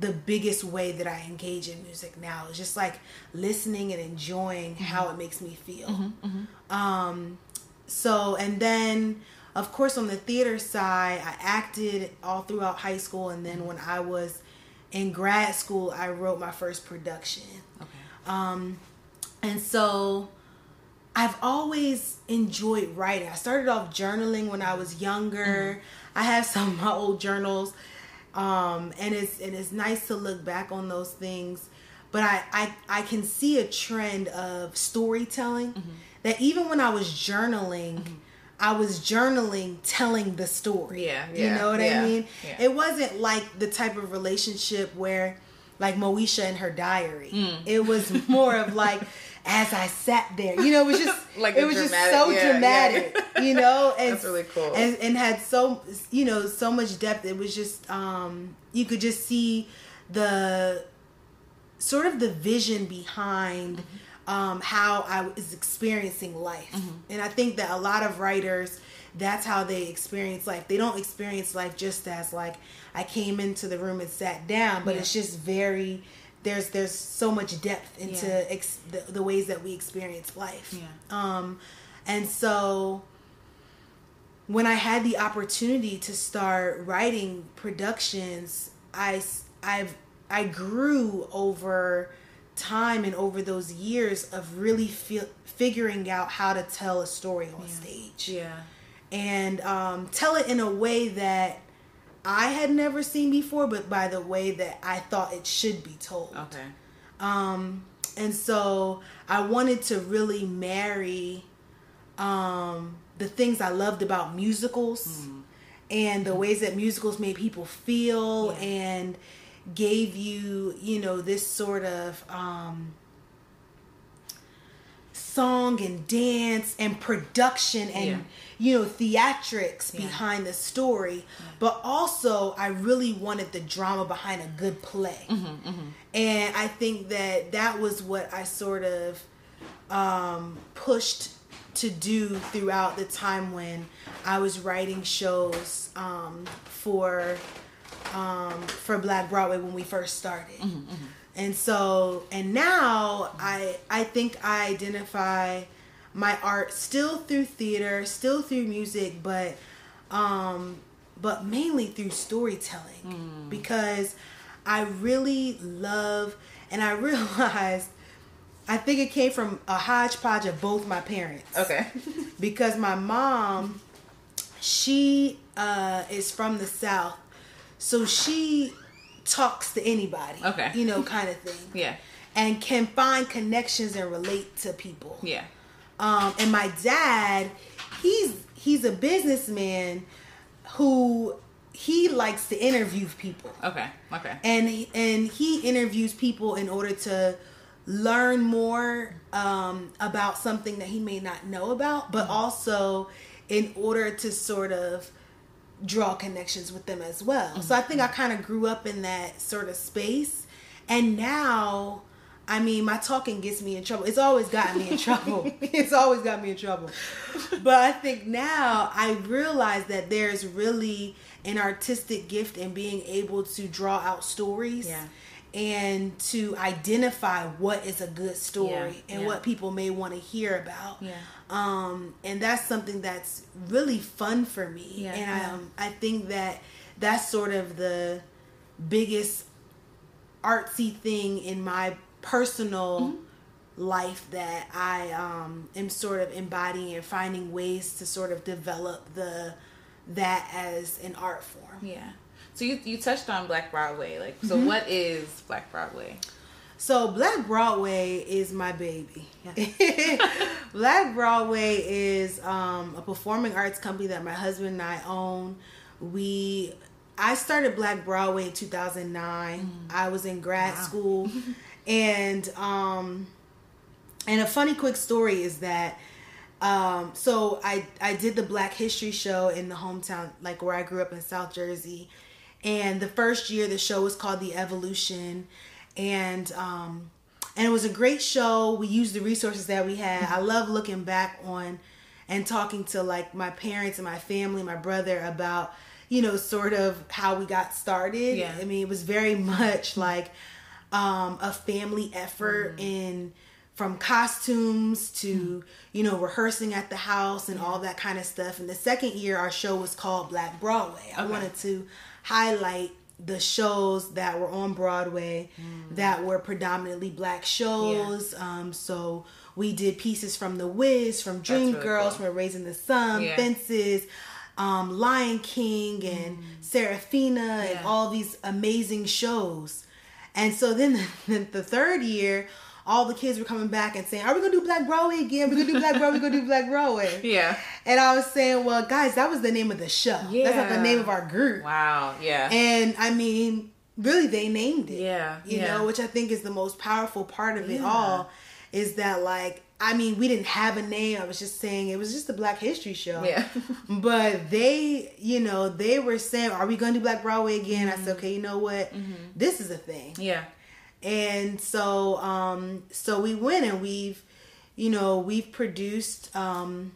the biggest way that I engage in music now is just like listening and enjoying how it makes me feel. Mhm. Um, so, and then of course on the theater side, I acted all throughout high school. And then when I was in grad school, I wrote my first production. okay. Um, and so I've always enjoyed writing. I started off journaling when I was younger. I have some of my old journals. Um, and it's and it's nice to look back on those things. But I, I, I can see a trend of storytelling that even when I was journaling, I was journaling telling the story. Yeah, You know what yeah, I mean? yeah. It wasn't like the type of relationship where like Moesha and her diary. Mm. It was more of like as I sat there. You know, it was just Like it was just so yeah, yeah. dramatic. You know, and That's really cool. And, and had so you know so much depth. It was just um you could just see the sort of the vision behind Mm-hmm. Um, how I was experiencing life. Mm-hmm. And I think that a lot of writers, that's how they experience life. They don't experience life just as like I came into the room and sat down, but Yeah. it's just very there's there's so much depth into Yeah. ex- the, the ways that we experience life. Yeah. Um, and so when I had the opportunity to start writing productions, I I've I grew over time and over those years of really feel, figuring out how to tell a story on Yeah. stage Yeah. and um, tell it in a way that I had never seen before, but by the way that I thought it should be told. Okay. Um, and so I wanted to really marry um, the things I loved about musicals and the ways that musicals made people feel Yeah. and gave you, you know, this sort of um, song and dance and production and Yeah. you know theatrics Yeah. behind the story but also i really wanted the drama behind a good play Mm-hmm, and i think that that was what i sort of um, pushed to do throughout the time when i was writing shows um, for um, for black broadway when we first started. And so and now i i think i identify my art still through theater still through music but um but mainly through storytelling. Because i really love and i realized i think it came from a hodgepodge of both my parents. Okay. because my mom she uh is from the south so she talks to anybody Okay. you know kind of thing yeah. and can find connections and relate to people Yeah. um and my dad he's he's a businessman who he likes to interview people Okay. Okay. and he- and he interviews people in order to learn more um, about something that he may not know about, but also in order to sort of draw connections with them as well. So I think I mm-hmm. kind of grew up in that sort of space, and now. I mean, my talking gets me in trouble. It's always gotten me in trouble. it's always got me in trouble. But I think now I realize that there's really an artistic gift in being able to draw out stories Yeah. And to identify what is a good story Yeah, and yeah. what people may want to hear about. Yeah. Um, and that's something that's really fun for me. And yeah. um, I think that that's sort of the biggest artsy thing in my personal Mm-hmm. life that I um, am sort of embodying and finding ways to sort of develop the that as an art form. Yeah. So you you touched on Black Broadway. Like, so Mm-hmm. what is Black Broadway? So Black Broadway is my baby. Black Broadway is um, a performing arts company that my husband and I own. We I started Black Broadway in 2009. I was in grad Wow. school and um and a funny quick story is that um so I I did the Black History show in the hometown like where I grew up in South Jersey. And the first year the show was called The Evolution and um and it was a great show. We used the resources that we had. I love looking back on and talking to like my parents and my family, my brother about, you know, sort of how we got started. Yeah. I mean, it was very much like um, a family effort in from costumes to you know rehearsing at the house and all that kind of stuff. And the second year, our show was called Black Broadway. I wanted to highlight the shows that were on Broadway that were predominantly black shows. Um, so we did pieces from The Wiz, from Dream really Girls, cool. from Raisin in the Sun, Yeah. Fences, um, Lion King, and Sarafina, and all these amazing shows. And so then the, the third year, all the kids were coming back and saying, "Are we gonna do Black Broadway again? We're gonna do Black Broadway. We're gonna do Black Broadway." Yeah. And I was saying, "Well, guys, that was the name of the show. Yeah. That's not the name of our group." Wow. Yeah. And I mean, really, they named it. Yeah, You yeah. know, which I think is the most powerful part of it all is that, like, I mean, we didn't have a name. I was just saying it was just a Black History show. Yeah. but they, you know, they were saying, Are we going to do Black Broadway again? I said, Okay, you know what? Mm-hmm. This is a thing yeah. And so um so we went and we've you know we've produced um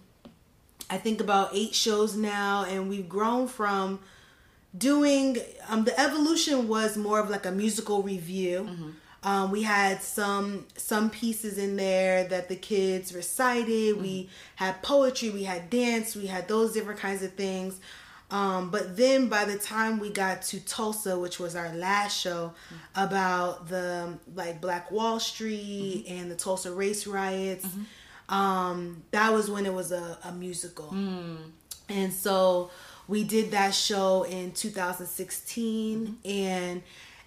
i think about eight shows now and we've grown from doing um the evolution was more of like a musical review. Um, we had some some pieces in there that the kids recited. We had poetry we had dance we had those different kinds of things Um, but then by the time we got to Tulsa, which was our last show mm-hmm. about the like Black Wall Street mm-hmm. and the Tulsa race riots, mm-hmm. um, that was when it was a, a musical. Mm. And so we did that show in 2016 mm-hmm. and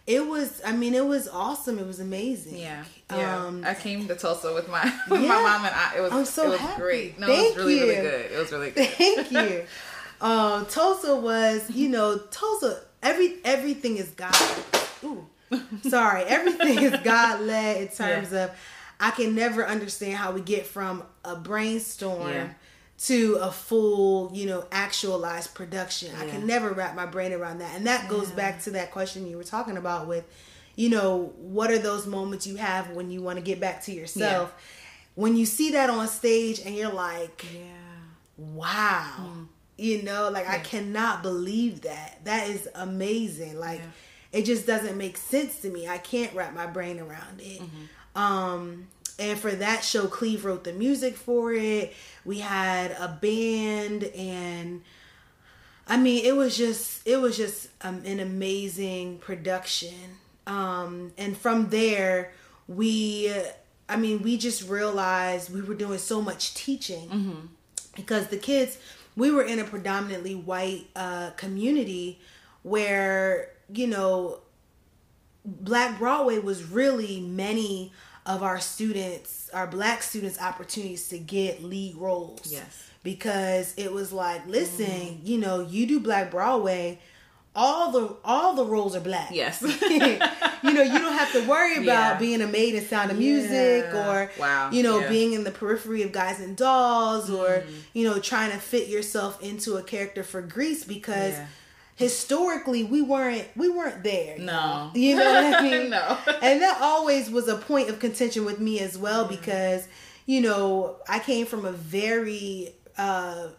it was i mean it was awesome it was amazing yeah yeah um, i came to tulsa with my with yeah, my mom and i it was I'm so it was happy. great no Thank it was really you. really good it was really good Thank you. Um, Tulsa was, you know, Tulsa. Every everything is God. Ooh, sorry, everything is God led in terms yeah. of. I can never understand how we get from a brainstorm yeah. to a full, you know, actualized production. Yeah. I can never wrap my brain around that, and that goes back to that question you were talking about with, you know, what are those moments you have when you want to get back to yourself? When you see that on stage and you're like, yeah, wow. Mm you know, like yeah. I cannot believe that. That is amazing. Like yeah. it just doesn't make sense to me. I can't wrap my brain around it. Mm-hmm. Um and for that show Cleve wrote the music for it. We had a band and I mean, it was just it was just um, an amazing production. Um and from there we I mean, we just realized we were doing so much teaching mm-hmm. because the kids we were in a predominantly white uh, community where you know black broadway was really many of our students our black students opportunities to get lead roles yes because it was like listen mm. you know you do black broadway all the all the roles are black. Yes. you know, you don't have to worry about yeah. being a maid in Sound of Music yeah. or wow. you know, yeah. being in the periphery of Guys and Dolls or you know, trying to fit yourself into a character for Grease because historically we weren't we weren't there. No. You know what I mean? no. And that always was a point of contention with me as well because you know, I came from a very uh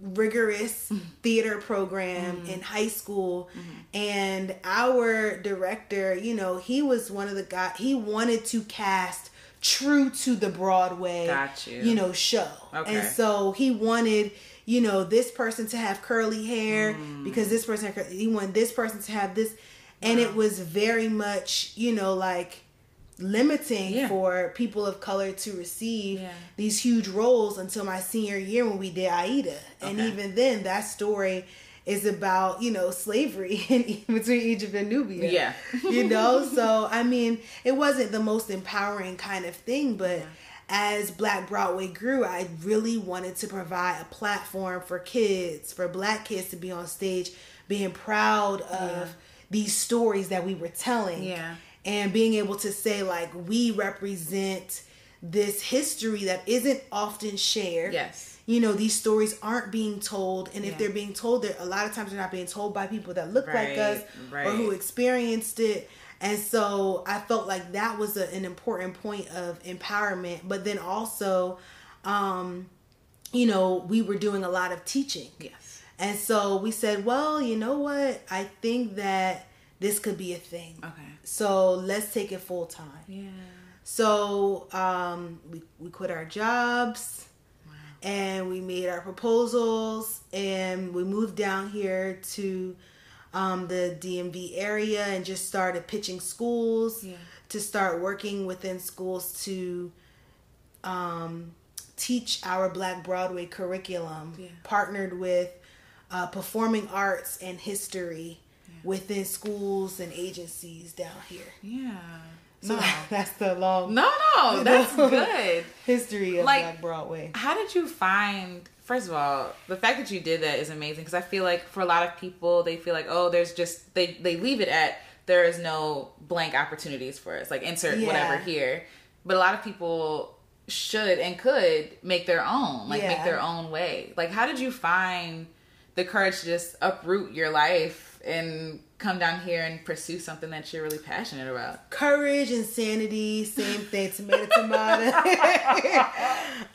rigorous mm-hmm. theater program mm-hmm. in high school mm-hmm. and our director you know he was one of the guys he wanted to cast true to the broadway Got you. you. know show okay. and so he wanted you know this person to have curly hair mm. because this person he wanted this person to have this and wow. it was very much you know like limiting yeah. for people of color to receive yeah. these huge roles until my senior year when we did Aida. Okay. And even then, that story is about, you know, slavery in, between Egypt and Nubia. Yeah. you know? So, I mean, it wasn't the most empowering kind of thing, but. Yeah. As Black Broadway grew, I really wanted to provide a platform for kids, for black kids to be on stage, being proud of these stories that we were telling. Yeah and being able to say like we represent this history that isn't often shared. Yes. You know, these stories aren't being told, and if they're being told, that a lot of times they're not being told by people that look right, like us right. or who experienced it. And so I felt like that was a, an important point of empowerment, but then also, um, you know, we were doing a lot of teaching. Yes. And so we said, well, you know what? I think that this could be a thing. Okay. So let's take it full time. Yeah. So um, we we quit our jobs. Wow. And we made our proposals, and we moved down here to um, the DMV area, and just started pitching schools yeah. to start working within schools to um, teach our Black Broadway curriculum. Yeah. Partnered with uh, performing arts and history within schools and agencies down here. Yeah. So no. that's the long No, no, that's good. History of like, Black Broadway. How did you find First of all, the fact that you did that is amazing because I feel like for a lot of people they feel like, "Oh, there's just they they leave it at there is no blank opportunities for us. Like insert yeah. whatever here." But a lot of people should and could make their own, like yeah. make their own way. Like how did you find the courage to just uproot your life and come down here and pursue something that you're really passionate about. Courage and sanity, same thing. Tomato, tomato.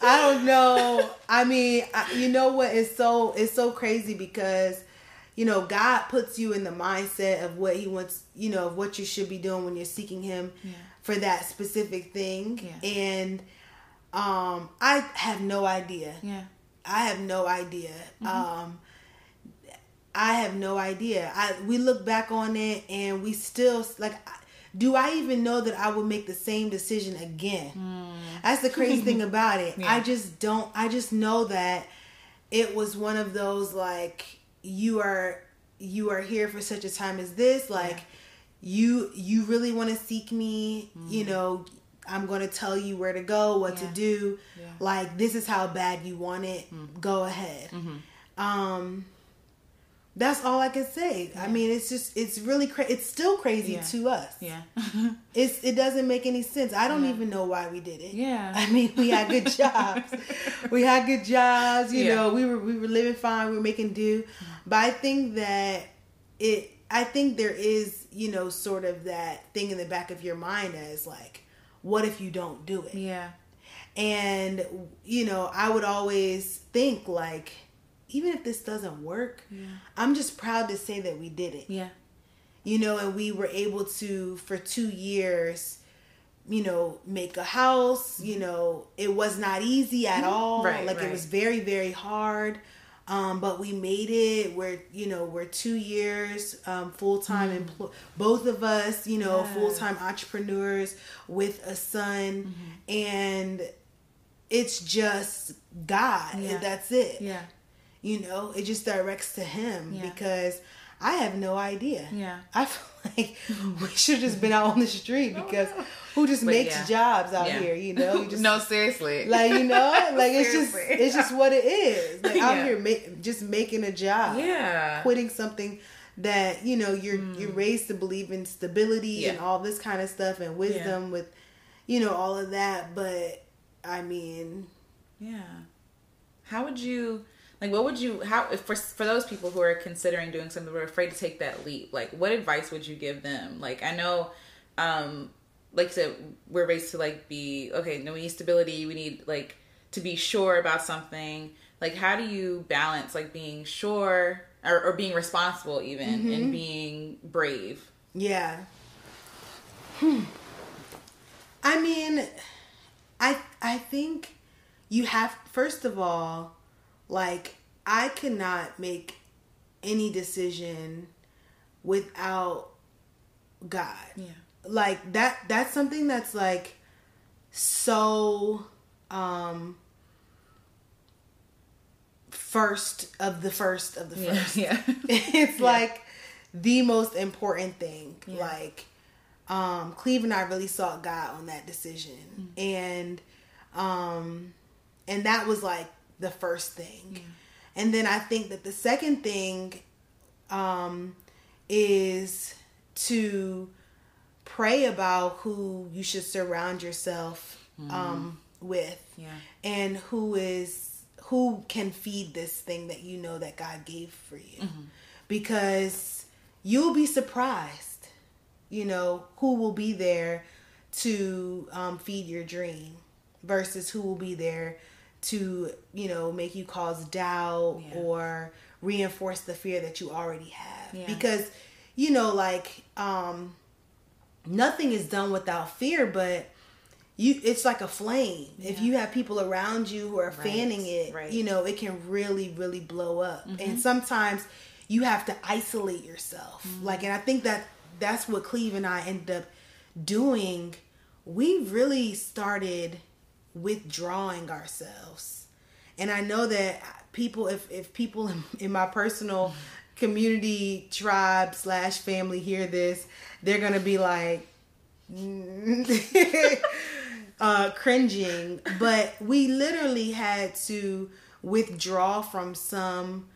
I don't know. I mean, I, you know what? It's so it's so crazy because you know God puts you in the mindset of what He wants. You know of what you should be doing when you're seeking Him yeah. for that specific thing, yeah. and um, I have no idea. Yeah, I have no idea. Mm-hmm. Um, I have no idea. I we look back on it and we still like do I even know that I would make the same decision again? Mm. That's the crazy thing about it. Yeah. I just don't I just know that it was one of those like you are you are here for such a time as this like yeah. you you really want to seek me, mm. you know, I'm going to tell you where to go, what yeah. to do. Like this is how bad you want it. Mm. Go ahead. Mm-hmm. Um that's all I can say. Yeah. I mean, it's just it's really crazy. It's still crazy yeah. to us. Yeah, it's it doesn't make any sense. I don't yeah. even know why we did it. Yeah, I mean, we had good jobs. we had good jobs. You know, we were we were living fine. We were making do. Mm-hmm. But I think that it. I think there is you know sort of that thing in the back of your mind as like, what if you don't do it? Yeah, and you know, I would always think like even if this doesn't work, yeah. I'm just proud to say that we did it. Yeah. You know, and we were able to, for two years, you know, make a house. You know, it was not easy at mm-hmm. all. Right, like right. it was very, very hard. Um, but we made it. We're, you know, we're two years um, full time mm. Mm-hmm. employed. Both of us, you know, yes. full time entrepreneurs with a son, mm-hmm. and it's just God. Yeah. That's it. Yeah you know it just directs to him yeah. because i have no idea. Yeah. I feel like we should have just been out on the street because who just but makes yeah. jobs out yeah. here you know? You just no seriously. like you know like it's just it's just what it is. Like out here ma- just making a job yeah. quitting something that you know you're mm. you're raised to believe in stability and all this kind of stuff and wisdom with you know all of that but i mean yeah. How would you like what would you how if for for those people who are considering doing something but are afraid to take that leap like what advice would you give them? Like i know um like to we're raised to like be okay no we need stability. We need like to be sure about something. Like how do you balance like being sure or, or being responsible even mm-hmm. and being brave? Yeah. Hmm. i mean i i think you have first of all like I cannot make any decision without God. Yeah. Like that that's something that's like so um first of the first of the first. Yeah. yeah. it's yeah. like the most important thing. Yeah. Like um Cleve and I really sought God on that decision. Mm-hmm. And um and that was like the first thing. Yeah. And then I think that the second thing um, is to pray about who you should surround yourself mm-hmm. um, with yeah. and who is who can feed this thing that you know that God gave for you. Mm-hmm. Because you'll be surprised, you know, who will be there to um, feed your dream versus who will be there to you know make you cause doubt yeah. or reinforce the fear that you already have yeah. because you know like um nothing is done without fear but you it's like a flame yeah. if you have people around you who are right. fanning it right. you know it can really really blow up mm-hmm. and sometimes you have to isolate yourself mm-hmm. like and i think that that's what cleve and i ended up doing we really started withdrawing ourselves. And I know that people, if, if people in, in my personal community, tribe, slash family hear this, they're going to be like, uh, cringing. But we literally had to withdraw from some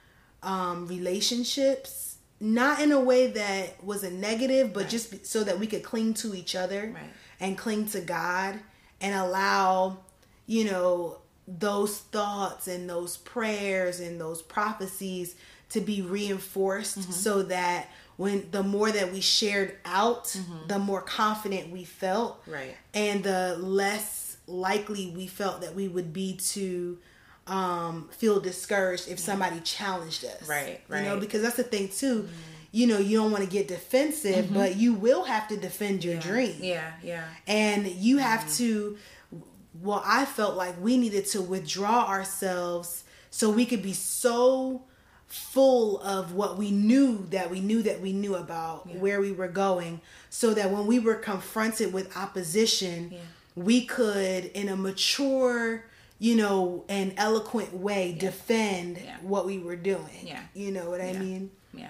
um, relationships, not in a way that was a negative, but right. just so that we could cling to each other right. and cling to God and allow you know, those thoughts and those prayers and those prophecies to be reinforced mm-hmm. so that when the more that we shared out, mm-hmm. the more confident we felt. Right. And the less likely we felt that we would be to um, feel discouraged if somebody challenged us. Right. Right. You know, because that's the thing too. Mm-hmm. You know, you don't want to get defensive, mm-hmm. but you will have to defend your yeah. dream. Yeah, yeah. And you have mm-hmm. to well, I felt like we needed to withdraw ourselves so we could be so full of what we knew that we knew that we knew about Yeah. where we were going so that when we were confronted with opposition Yeah. we could in a mature you know an eloquent way defend Yeah. what we were doing Yeah. you know what i mean Yeah,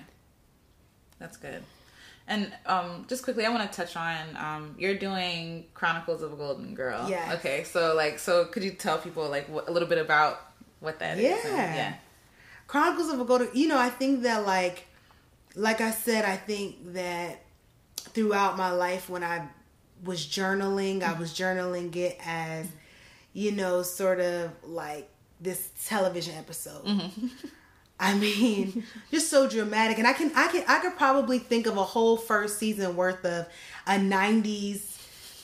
that's good. And um, just quickly, I want to touch on um, you're doing Chronicles of a Golden Girl. Yes. Okay, so like, so could you tell people like wh- a little bit about what that is? and- Yeah. yeah. Chronicles of a Golden. You know, I think that like, like I said, I think that throughout my life when I was journaling, I was journaling it as, you know, sort of like this television episode. I mean, just so dramatic, and I can, I can, I could probably think of a whole first season worth of a '90s,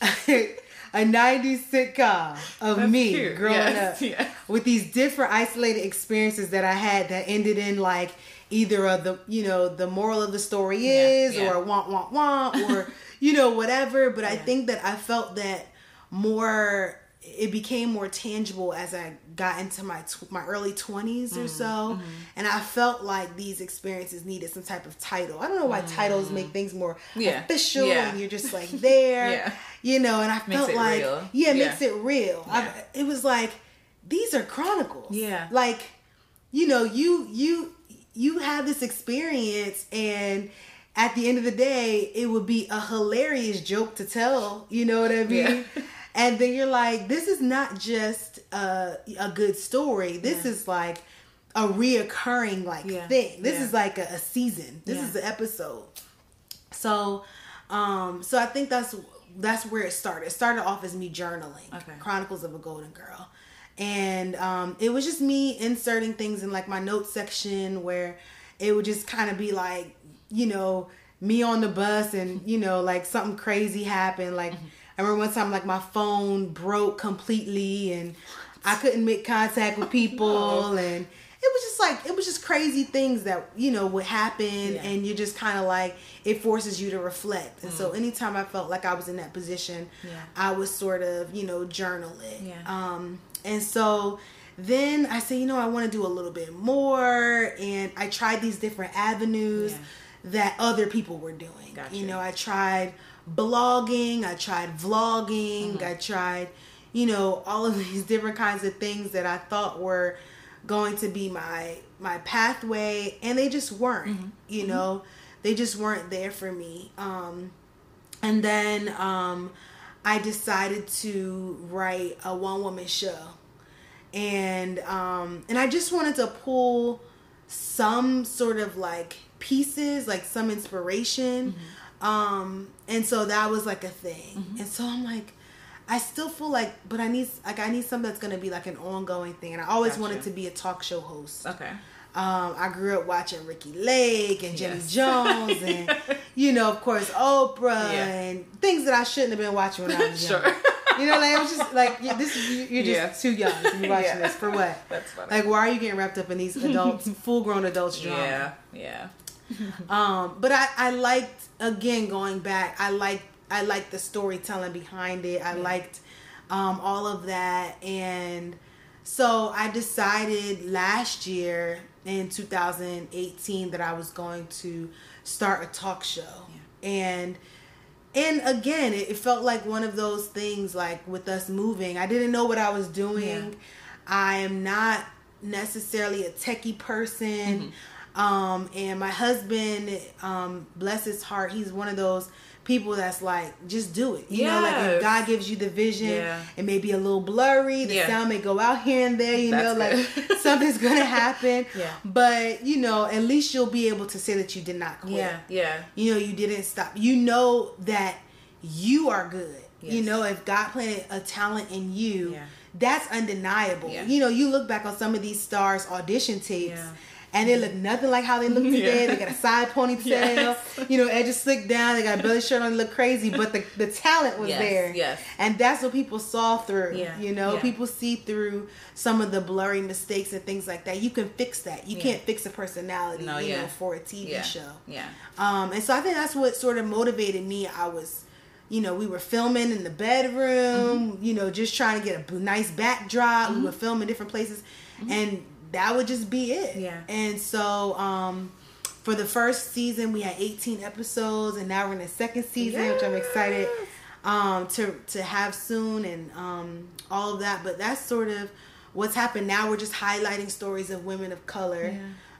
a '90s sitcom of That's me cute. growing Yes, up yes. with these different isolated experiences that I had that ended in like either of the you know the moral of the story is yeah. or want want want or you know whatever but I think that I felt that more it became more tangible as I got into my tw- my early 20s Mm-hmm, or so and I felt like these experiences needed some type of title. I don't know why titles make things more. Yeah, official yeah. and you're just like there. Yeah. You know, and I Makes felt like real. yeah, it makes it real. I, it was like these are chronicles. Yeah. Like, you know, you you you have this experience and at the end of the day, it would be a hilarious joke to tell, you know what I mean? And then you're like, this is not just a, a good story. This Yeah. is like a reoccurring like Yeah. thing. This Yeah. is like a, a season. This is an episode. So, um, so I think that's that's where it started. It started off as me journaling, Okay. Chronicles of a Golden Girl, and um, it was just me inserting things in like my notes section where it would just kind of be like, you know, me on the bus and you know like something crazy happened. Like I remember one time like my phone broke completely and I couldn't make contact with people and it was just like it was just crazy things that you know would happen Yeah. and you're just kind of like it forces you to reflect and so anytime i felt like i was in that position Yeah. i was sort of you know journal it Yeah. um and so then i said you know i want to do a little bit more and i tried these different avenues that other people were doing Gotcha. you know i tried blogging i tried vlogging Mm-hmm. i tried you know all of these different kinds of things that i thought were going to be my my pathway and they just weren't Mm-hmm. you know? They just weren't there for me. Um and then um i decided to write a one woman show. And um and i just wanted to pull some sort of like pieces like some inspiration um and so that was like a thing and so i'm like i still feel like but i need like i need something that's gonna be like an ongoing thing and i always Gotcha. wanted to be a talk show host Okay. um, I grew up watching Ricki Lake and Jenny Yes. Jones and you know, of course, Oprah Yeah. and things that I shouldn't have been watching when I was young. Sure. You know, like I was just like, you- this is you- you're just Yeah. too young to be watching Yeah. this for what? That's funny. Like, why are you getting wrapped up in these adults, full grown adults drama? yeah. Yeah. Um, but I, I liked again going back. I liked I liked the storytelling behind it. I liked um, all of that, and so I decided last year in 2018 that I was going to start a talk show, and and again it, it felt like one of those things like with us moving. I didn't know what I was doing. Yeah. I am not necessarily a techie person. Um, and my husband, um, bless his heart, he's one of those people that's like, just do it. You know, like if God gives you the vision, Yeah. it may be a little blurry, the Yeah. sound may go out here and there, you know, That's like something's gonna happen. Yeah. But, you know, at least you'll be able to say that you did not quit. Yeah. Yeah. You know, you didn't stop. You know that you are good. You know, if God planted a talent in you, Yeah. that's undeniable. You know, you look back on some of these stars' audition tapes. And they look nothing like how they look today. Yeah. They got a side ponytail, Yes. you know, edges slicked down. They got a belly shirt on. They look crazy, but the, the talent was Yes, there. yes. and that's what people saw through. Yeah, You know, yeah. people see through some of the blurry mistakes and things like that. You can fix that. You can't fix a personality, No, you know, for a TV show. Yeah. Um, and so I think that's what sort of motivated me. I was, you know, we were filming in the bedroom, Mm-hmm. you know, just trying to get a nice backdrop. We were filming different places. Mm-hmm. And that would just be it. Yeah. And so um for the first season we had 18 episodes and now we're in the second season, which I'm excited um to to have soon and um all of that. But that's sort of what's happened now. We're just highlighting stories of women of color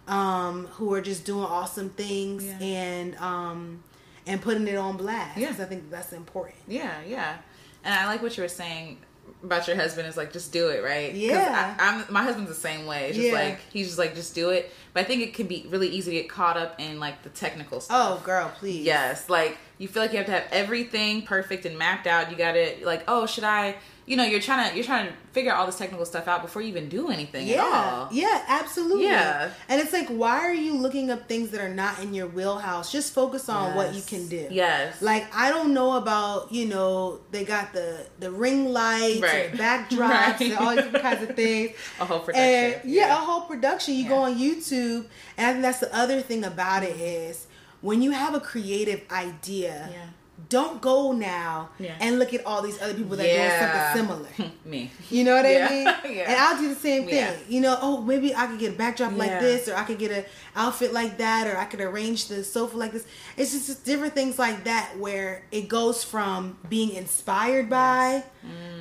um who are just doing awesome things Yeah. and um and putting it on blast. Yeah. I think that's important. Yeah, yeah. And I like what you were saying about your husband is like just do it, right? Yeah. I, I'm my husband's the same way. It's just Yeah. like he's just like just do it. But I think it can be really easy to get caught up in like the technical stuff. Oh, girl, please. Yes, like you feel like you have to have everything perfect and mapped out. You got to like, oh, should I? You know, you're trying to you're trying to figure out all this technical stuff out before you even do anything Yeah, at all. yeah, absolutely. Yeah. and it's like, why are you looking up things that are not in your wheelhouse? Just focus on what you can do. Yes. Like I don't know about you know they got the the ring lights, Right. and backdrops, Right. and all these different kinds of things. A whole production. And yeah, Yeah. a whole production. You go on YouTube, and I think that's the other thing about it is when you have a creative idea. Yeah. Don't go now Yeah. and look at all these other people that Yeah. doing something similar. Me. You know what Yeah. I mean? Yeah. And I'll do the same thing. You know, oh, maybe I could get a backdrop like this, or I could get a outfit like that, or I could arrange the sofa like this. It's just, just different things like that where it goes from being inspired by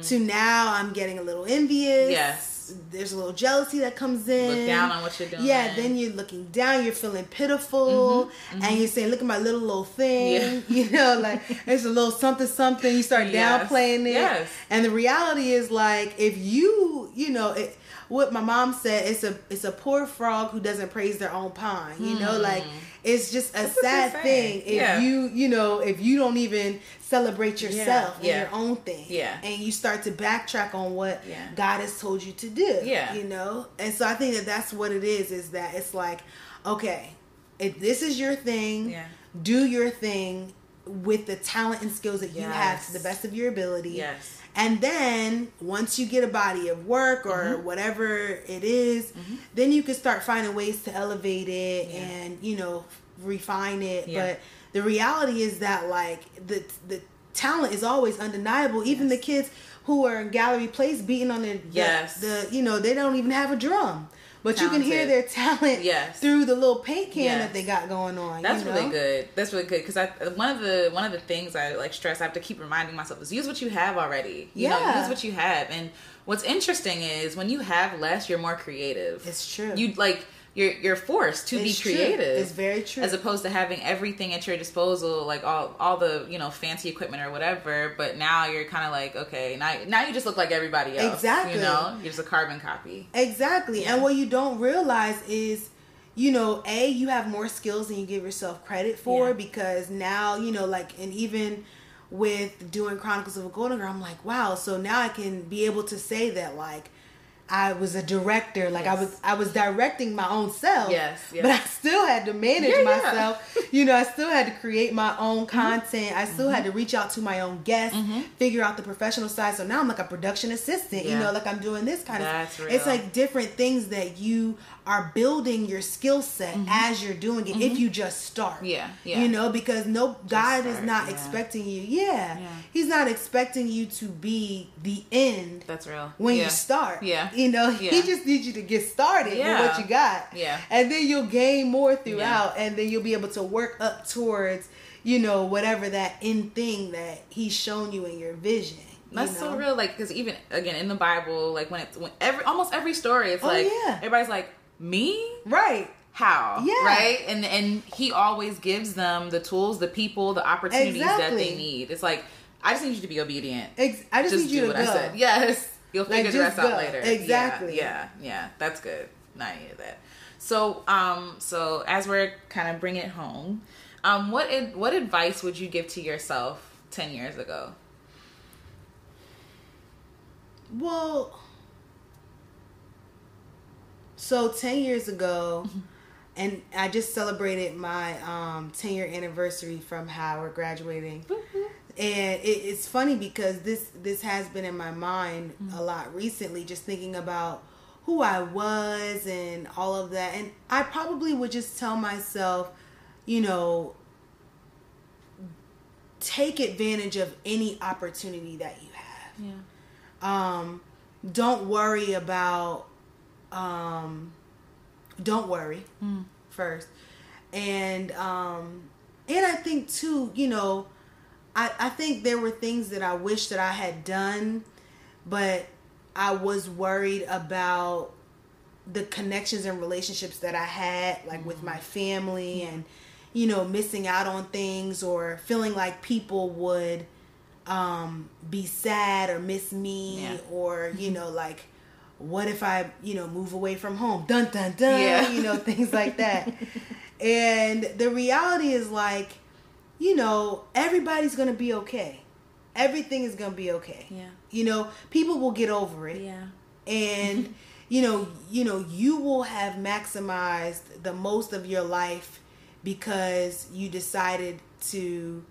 to now I'm getting a little envious. Mm. Yes. There's a little jealousy that comes in. Look down on what you're doing. Yeah, then you're looking down, you're feeling pitiful, and you're saying, Look at my little little thing. Mm-hmm, Yeah. You know, like it's a little something something. You start Yes. downplaying it. Yes. And the reality is like if you, you know, it, what my mom said, it's a it's a poor frog who doesn't praise their own pond. You know, like it's just a Hmm. That's sad thing if Yeah. you, you know, if you don't even celebrate yourself and Yeah. your own thing. Yeah. And you start to backtrack on what Yeah. God has told you to do. Yeah. You know? And so I think that that's what it is is that it's like, okay, if this is your thing, Yeah. do your thing with the talent and skills that you have to the best of your ability. Yes. And then once you get a body of work or Mm-hmm. whatever it is, then you can start finding ways to elevate it Yeah. and you know refine it. Yeah. But the reality is that like the the talent is always undeniable. Even the kids who are in gallery plays beating on the, the Yes. the you know they don't even have a drum. But you can hear their talent Yes. through the little paint can Yes. that they got going on. That's really know? good. That's really good because I one of the one of the things I like stress. I have to keep reminding myself is use what you have already. You know, Yeah. use what you have. And what's interesting is when you have less, you're more creative. It's true. You like you're you're forced to It's be true. creative. It's very true. As opposed to having everything at your disposal, like all all the you know fancy equipment or whatever. But now you're kind of like okay, now now you just look like everybody else. Exactly. You know, you're just a carbon copy. Exactly. Yeah. And what you don't realize is, you know, A, you have more skills than you give yourself credit for Yeah. because now, you know, like, and even with doing Chronicles of a Golden Girl, I'm like, wow, so now I can be able to say that, like, I was a director, like I was I was directing my own self. Yes, yes. But I still had to manage Yeah, yeah. myself. You know, I still had to create my own Mm-hmm. content. I still had to reach out to my own guests, figure out the professional side. So now I'm like a production assistant, you know, like I'm doing this kind That's of It's like different things that you are building your skill set as you're doing it if you just start. Mm-hmm. Yeah, yeah. You know, because no God is not yeah. expecting you. Yeah. Yeah. He's not expecting you to be the end That's real. when Yeah. you start. Yeah. You know, he just needs you to get started with what you got. Yeah. And then you'll gain more throughout and then you'll be able to work up towards, you know, whatever that end thing that he's shown you in your vision. you That's so real. Like, because even again in the Bible, like when it's when every almost every story, it's Oh, like yeah. everybody's like me. Right. How? Yeah. Right. And and he always gives them the tools, the people, the opportunities that they need. It's like I just need you to be obedient. Ex- I just, need you do to what go. I said. Yes. You'll Like, figure the just rest out later. Exactly. Yeah, yeah. Yeah. That's good. Not any of that. So, um, so as we're kind of bringing it home, um, what ad- what advice would you give to yourself ten years ago? Well, so 10 years ago, and I just celebrated my um, 10 year anniversary from Howard graduating. And it, it's funny because this this has been in my mind a lot recently, just thinking about who I was and all of that. And I probably would just tell myself, you know, take advantage of any opportunity that you have Yeah. um, don't worry about um, don't worry mm. first, and um, and I think too, you know, I I think there were things that I wish that I had done, but I was worried about the connections and relationships that I had, like mm-hmm. with my family, and you know, missing out on things or feeling like people would um, be sad or miss me, yeah. or you know, like what if I, you know, move away from home? Dun dun dun. Yeah. You know, things like that. and the reality is like, you know, everybody's gonna be okay. Everything is gonna be okay. Yeah. You know, people will get over it. Yeah. And you know, you know, you will have maximized the most of your life because you decided to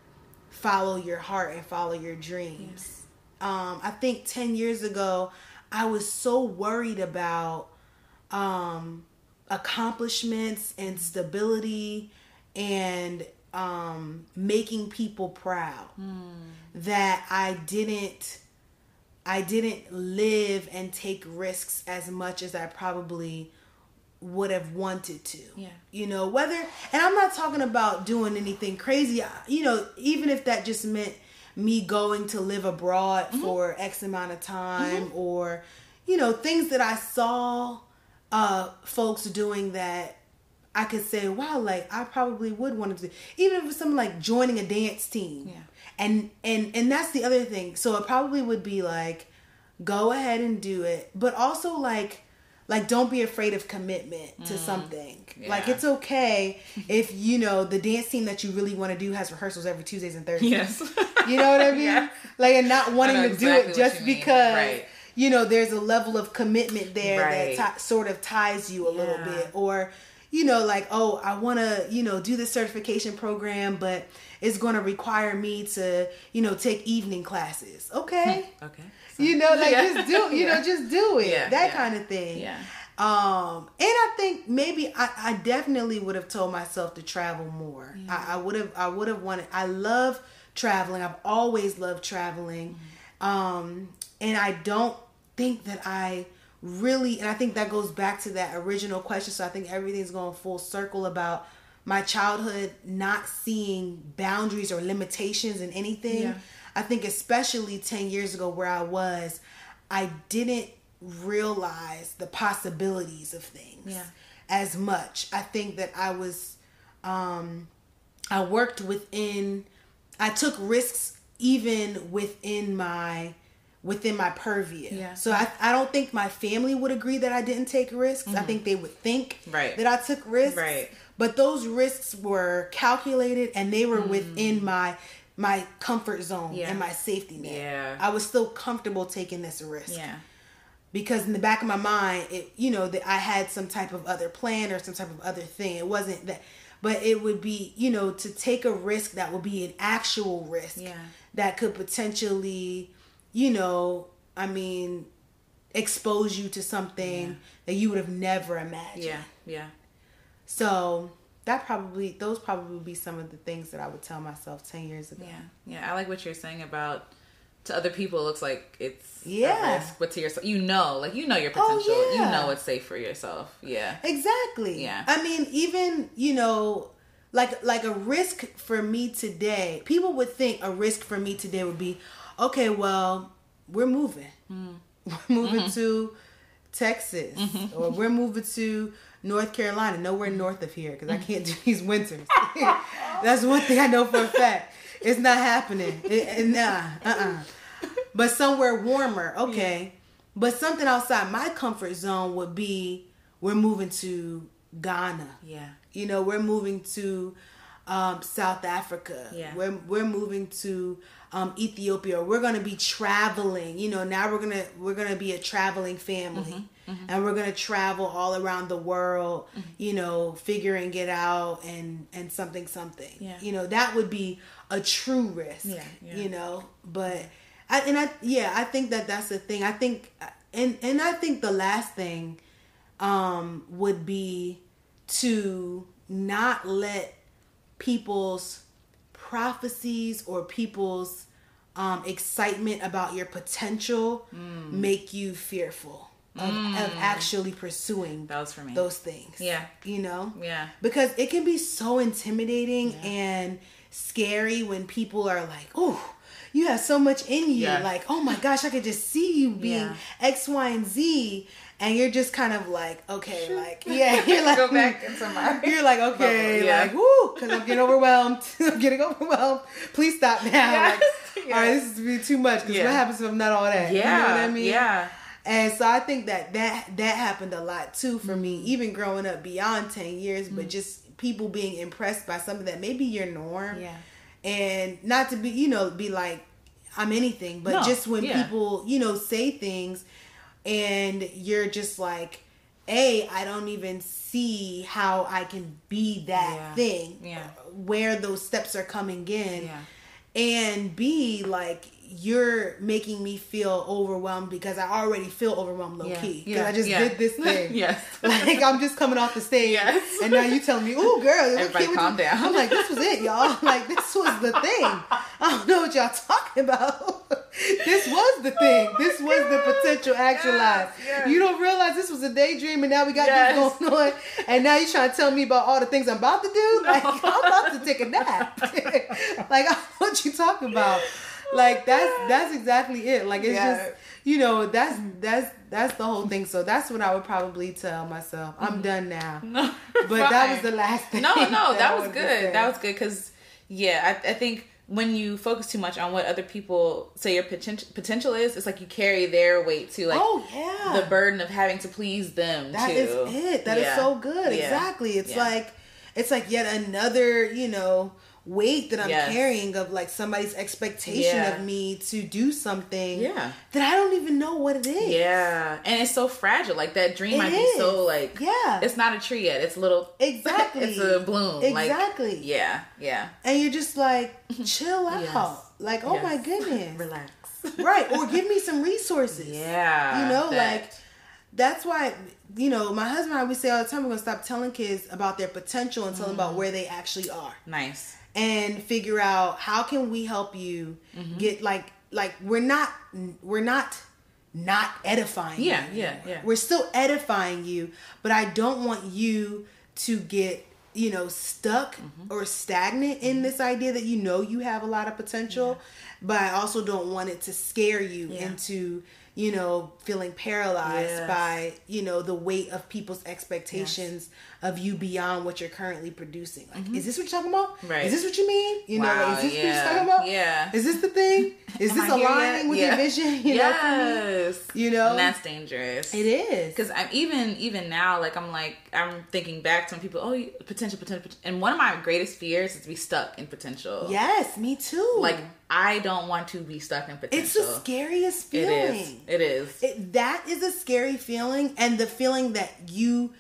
follow your heart and follow your dreams. Um, I think 10 years ago, I was so worried about um, accomplishments and stability and um, making people proud mm. that I didn't I didn't live and take risks as much as I probably would have wanted to. Yeah. You know, whether and I'm not talking about doing anything crazy, you know, even if that just meant me going to live abroad mm-hmm. for X amount of time mm-hmm. or you know, things that I saw uh folks doing that I could say, wow, like I probably would want to do even if it's something like joining a dance team. Yeah. And and and that's the other thing. So it probably would be like go ahead and do it, but also like like don't be afraid of commitment to mm. something yeah. like it's okay if you know the dance team that you really want to do has rehearsals every tuesdays and thursdays yes you know what i mean yeah. like and not wanting to exactly do it just because right. you know there's a level of commitment there right. that t- sort of ties you a yeah. little bit or you know like oh i want to you know do this certification program but it's going to require me to you know take evening classes okay okay you know, like yeah. just do, you yeah. know, just do it. Yeah. That kind of thing. Yeah. Um, and I think maybe I, I definitely would have told myself to travel more. I, I would have, I would have wanted. I love traveling. I've always loved traveling. Mm-hmm. Um, and I don't think that I really, and I think that goes back to that original question. So I think everything's going full circle about my childhood not seeing boundaries or limitations in anything. Yeah. I think especially 10 years ago where I was, I didn't realize the possibilities of things yeah. as much. I think that I was um I worked within I took risks even within my within my purview. Yeah. So I, I don't think my family would agree that I didn't take risks. Mm-hmm. I think they would think right. that I took risks. Right. But those risks were calculated and they were mm. within my my comfort zone yeah. and my safety net. Yeah. I was still comfortable taking this risk. Yeah. Because in the back of my mind, it you know that I had some type of other plan or some type of other thing. It wasn't that, but it would be you know to take a risk that would be an actual risk. Yeah. That could potentially, you know, I mean, expose you to something yeah. that you would have never imagined. Yeah. Yeah. So that probably those probably would be some of the things that I would tell myself ten years ago. Yeah, yeah. I like what you're saying about to other people. It looks like it's yeah, risk, but to yourself, you know, like you know your oh, potential. Oh, yeah. You know it's safe for yourself. Yeah, exactly. Yeah. I mean, even you know, like like a risk for me today. People would think a risk for me today would be, okay, well, we're moving. Mm. We're moving mm-hmm. to Texas, mm-hmm. or we're moving to North Carolina, nowhere north of here because I can't do these winters. That's one thing I know for a fact. It's not happening. It, it, nah, uh-uh. But somewhere warmer, okay. Yeah. But something outside my comfort zone would be we're moving to Ghana. Yeah. You know, we're moving to um, South Africa. Yeah. We're we're moving to um, Ethiopia. We're gonna be traveling. You know, now we're gonna we're gonna be a traveling family. Mm-hmm mm-hmm. and we're gonna travel all around the world mm-hmm. you know figuring it out and and something something yeah. you know that would be a true risk yeah, yeah. you know but I, and I yeah I think that that's the thing I think and and I think the last thing um would be to not let people's prophecies or people's um, excitement about your potential mm. make you fearful of, of mm. actually pursuing That was for me. those things. Yeah. You know? Yeah. Because it can be so intimidating and scary when people are like, oh, you have so much in you. Yeah. Like, oh my gosh, I could just see you being Yeah. X, Y, and Z. And you're just kind of like, okay, like, yeah, you're like, Go back into my you're like, okay, bubble, yeah. like, woo, because I'm getting overwhelmed. I'm getting overwhelmed. Please stop now. Yes. Like, all right, this is be too much. Because Yeah. what happens if I'm not all that? Yeah. You know what I mean? Yeah. And so I think that that that happened a lot too for me, Mm-hmm. even growing up beyond ten years, but just people being impressed by something that maybe your norm, Yeah. and not to be you know be like I'm anything, but No, just when yeah. people you know say things, and you're just like, a I don't even see how I can be that Yeah. thing, Yeah. where those steps are coming in, Yeah. and B, like you're making me feel overwhelmed because I already feel overwhelmed low Yeah. key because Yeah. I just Yeah. did this thing. Yes. like I'm just coming off the stage, Yes. and now you telling me, "Oh, girl, Everybody calm you-" down. I'm like, "This was it, y'all. Like this was the thing. I don't know what y'all talking about. this was the thing. Oh this was the potential actualized. Yes, yes. You don't realize this was a daydream, and now we got this going on, and now you're trying to tell me about all the things I'm about to do. Like I'm about to take a nap. like I what you talking about. Like that's that's exactly it. Like it's Yeah. just you know that's that's that's the whole thing. So that's what I would probably tell myself. I'm mm-hmm. done now. No, But that was the last thing. No, no, I that was wanted to say. good. That was good because, yeah, I, I think when you focus too much on what other people say your potential potential is, it's like you carry their weight too, like oh yeah, the burden of having to please them. That too. is it. That is Yeah. so good. Yeah. Exactly. It's Yeah. like it's like yet another, you know, weight that I'm Yes. carrying of like somebody's expectation Yeah. of me to do something Yeah. that I don't even know what it is. Yeah, and it's so fragile. Like that dream It might is. be so like Yeah. It's not a tree yet. It's a little. Exactly. it's a bloom. Like, Exactly. yeah. Yeah. And you're just like, chill out. Yes. Like, oh Yes. my goodness. Relax. right. Or give me some resources. Yeah. You know, that- like that's why you know my husband and I we say all the time we're gonna stop telling kids about their potential and tell them Mm. about where they actually are nice. And figure out how can we help you Mm-hmm. get like like we're not we're not not edifying Yeah, you yeah, yeah. we're still edifying you but i don't want you to get you know stuck Mm-hmm. or stagnant in this idea that you know you have a lot of potential but i also don't want it to scare you Yeah. into you know feeling paralyzed Yes. by you know the weight of people's expectations of you beyond what you're currently producing like is this what you're talking about Mm-hmm. Right. is this what you mean you know Wow, like, is this what you're talking about yeah. is this the thing is this aligning with Yeah. your vision you know yes. You know? and that's dangerous. it is Because I'm even even now, like I'm like I'm thinking back to when people, oh, potential, potential, potential, and one of my greatest fears is to be stuck in potential. yes me too Like I don't want to be stuck in potential. it's the scariest It feeling is. It is. It, that is a scary feeling and the feeling that you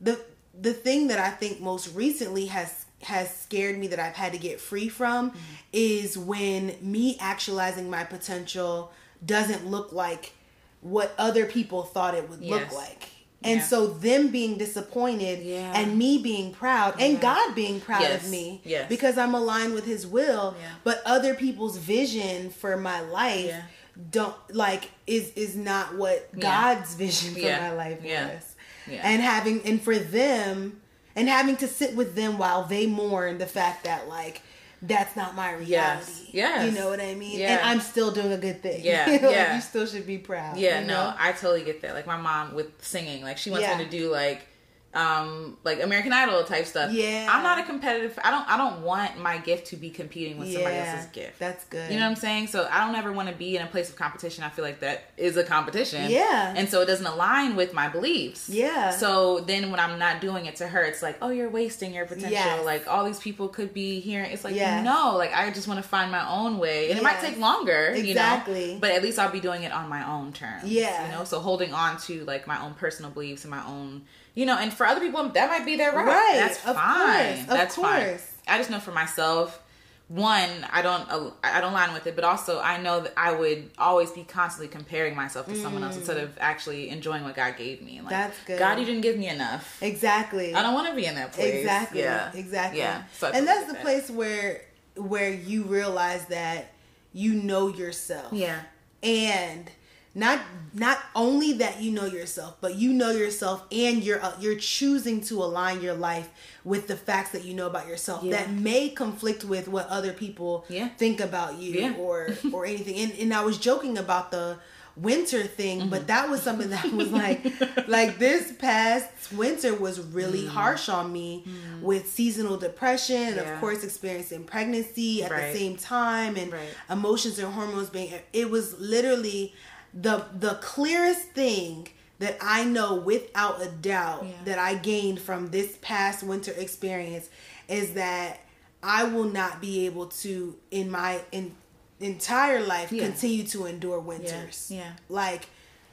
the the thing that i think most recently has has scared me that i've had to get free from Mm-hmm. is when me actualizing my potential doesn't look like what other people thought it would look like and Yeah. so them being disappointed Yeah. and me being proud and god being proud Yes. of me Yes. because i'm aligned with his will Yeah. but other people's vision for my life Yeah. don't like is is not what Yeah. God's vision for Yeah. my life Yeah. was. Yeah. And having and for them and having to sit with them while they mourn the fact that like that's not my reality. Yes. Yes. You know what I mean? Yeah. And I'm still doing a good thing. Yeah. You know, Yeah. You still should be proud. Yeah, you no. I totally get that. Like my mom with singing, like she wants Yeah. me to do like um like American Idol type stuff. Yeah. I'm not a competitive I don't I don't want my gift to be competing with somebody else's gift. That's good. you know what I'm saying? So I don't ever want to be in a place of competition. I feel like that is a competition. Yeah. And so it doesn't align with my beliefs. Yeah. So then when I'm not doing it to her, it's like, oh, you're wasting your potential. Yes. Like all these people could be here. It's like, Yes. no, like I just want to find my own way. And it might take longer, Exactly. you know? But at least I'll be doing it on my own terms. Yeah. You know, so holding on to like my own personal beliefs and my own, you know, and for other people, that might be their route. Right. That's Of fine. course. Of That's fine. course. I just know for myself, one, I don't, uh, I don't line with it, but also I know that I would always be constantly comparing myself to someone else instead of actually enjoying what God gave me. Like, Mm. That's good. God, you didn't give me enough. Exactly. I don't want to be in that place. Exactly. Yeah. Exactly. Yeah. So and that's the that. place where where you realize that you know yourself. Yeah. And not not only that you know yourself but you know yourself and you're uh, you're choosing to align your life with the facts that you know about yourself Yeah. that may conflict with what other people Yeah. think about you Yeah. or or anything and, and i was joking about the winter thing but mm-hmm. that was something that was like like this past winter was really mm. harsh on me mm. with seasonal depression Yeah. of course experiencing pregnancy at Right. the same time and Right. emotions and hormones being it was literally the the clearest thing that I know without a doubt Yeah. that I gained from this past winter experience is that I will not be able to in my in, entire life Yeah. continue to endure winters. yeah. Like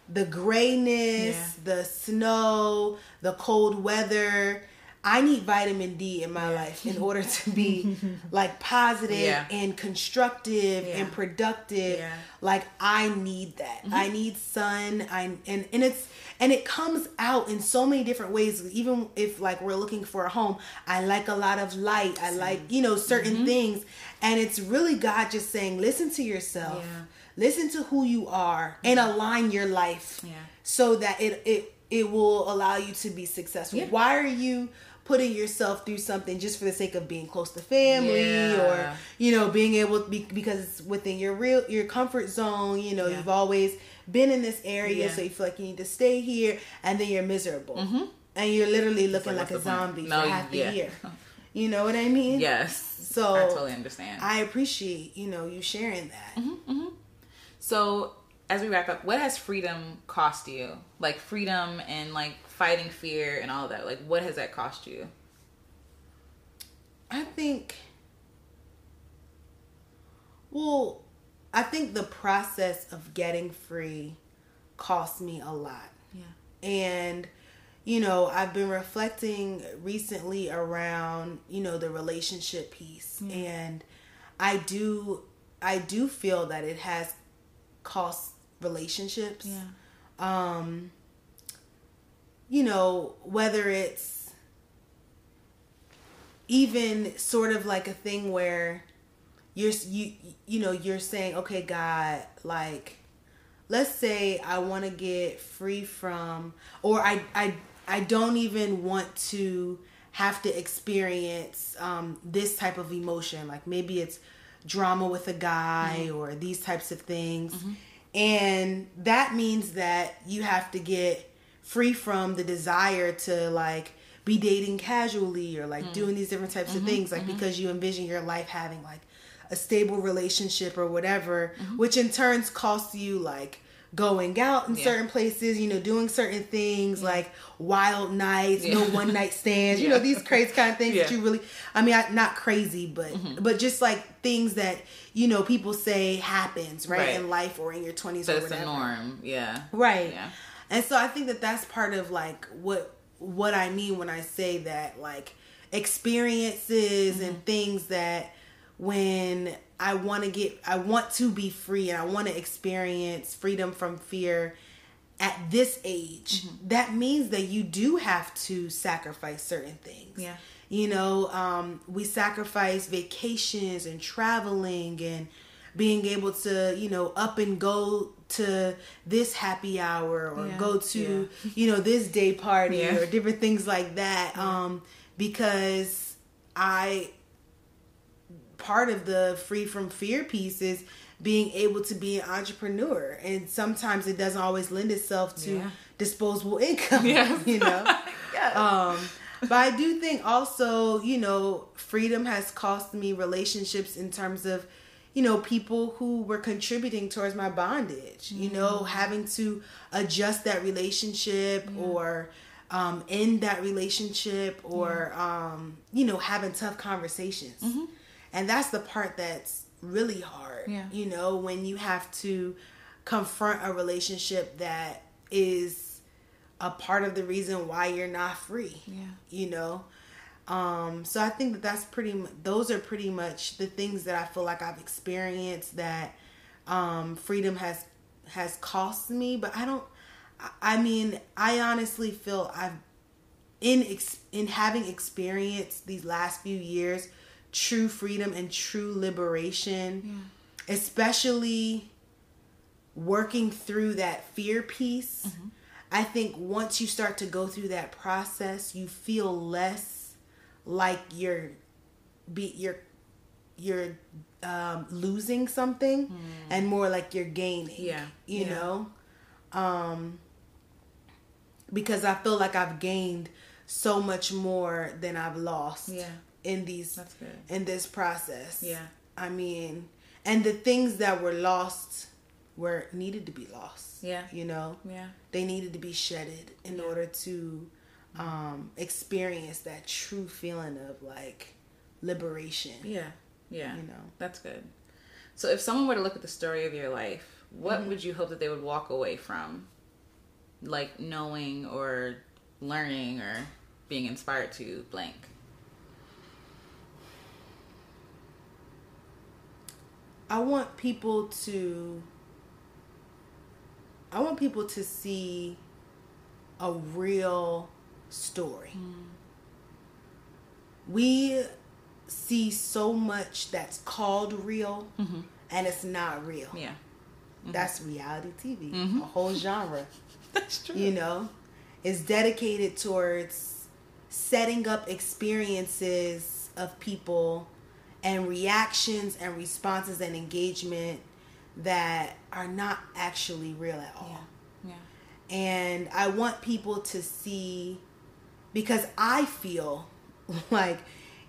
the grayness, Yeah. the snow, the cold weather. I need vitamin D in my life in order to be like positive Yeah. and constructive Yeah. and productive. Yeah. Like I need that. I mm-hmm. need sun. I and and it's and it comes out in so many different ways. Even if like we're looking for a home, I like a lot of light. I like you know certain mm-hmm. things, and it's really God just saying, listen to yourself. Listen to who you are and mm-hmm. align your life so that it it it will allow you to be successful. Why are you putting yourself through something just for the sake of being close to family Yeah. or you know being able to be because it's within your real your comfort zone, you know, Yeah. you've always been in this area Yeah. so you feel like you need to stay here and then you're miserable. Mm-hmm. And you're literally looking like, like, a what's the point? zombie No, for half the year. You know what I mean? Yes. So I totally understand. I appreciate, you know, you sharing that. Mm-hmm, mm-hmm. So, as we wrap up, what has freedom cost you? Like freedom and like fighting fear and all that. Like, what has that cost you? I think well, I think the process of getting free cost me a lot. Yeah. And you know, I've been reflecting recently around, you know, the relationship piece and I do I do feel that it has cost relationships. Yeah. Um you know, whether it's even sort of like a thing where you're you you know you're saying okay god like let's say i want to get free from or i i i don't even want to have to experience um this type of emotion. Like maybe it's drama with a guy or these types of things. And that means that you have to get free from the desire to like be dating casually or like mm-hmm. doing these different types of mm-hmm. things like mm-hmm. because you envision your life having like a stable relationship or whatever which in turns costs you like going out in Yeah. certain places you know doing certain things like wild nights no one night stands you know these crazy kind of things that you really i mean I, not crazy but but just like things that you know people say happens right, Right. in life or in your 20s So or whatever the norm. Yeah. right. Yeah. And so i think that that's part of like what what i mean when i say that like experiences Mm-hmm. and things that when i want to get i want to be free and i want to experience freedom from fear at this age Mm-hmm. that means that you do have to sacrifice certain things Yeah. you know um, we sacrifice vacations and traveling and being able to you know up and go to this happy hour or Yeah. go to you know this day party Yeah. or different things like that um because i part of the free from fear piece is being able to be an entrepreneur and sometimes it doesn't always lend itself to Yeah. disposable income Yes. you know Yes. um but i do think also you know freedom has cost me relationships in terms of you know people who were contributing towards my bondage you know having to adjust that relationship or um end that relationship or um you know having tough conversations. And that's the part that's really hard Yeah. you know when you have to confront a relationship that is a part of the reason why you're not free Yeah. you know um so i think that that's pretty those are pretty much the things that i feel like i've experienced that um freedom has has cost me but i don't I- mean i honestly feel i've in ex- in having experienced these last few years true freedom and true liberation especially working through that fear piece. I think once you start to go through that process, you feel less like you're be you're you're um, losing something and more like you're gaining. Yeah. You Yeah. know? Um because I feel like I've gained so much more than I've lost Yeah. in these in this process. Yeah. I mean, and the things that were lost were needed to be lost. Yeah. You know? Yeah. They needed to be shedded in order to um experience that true feeling of like liberation. Yeah. Yeah. You know. That's good. So if someone were to look at the story of your life, what Mm-hmm. would you hope that they would walk away from? Like knowing or learning or being inspired to blank. I want people to I want people to see a real story. We see so much that's called real and it's not real. Yeah. That's reality TV, Mhm. a whole genre. That's true. you know, is dedicated towards setting up experiences of people and reactions and responses and engagement that are not actually real at all. Yeah. And I want people to see because I feel like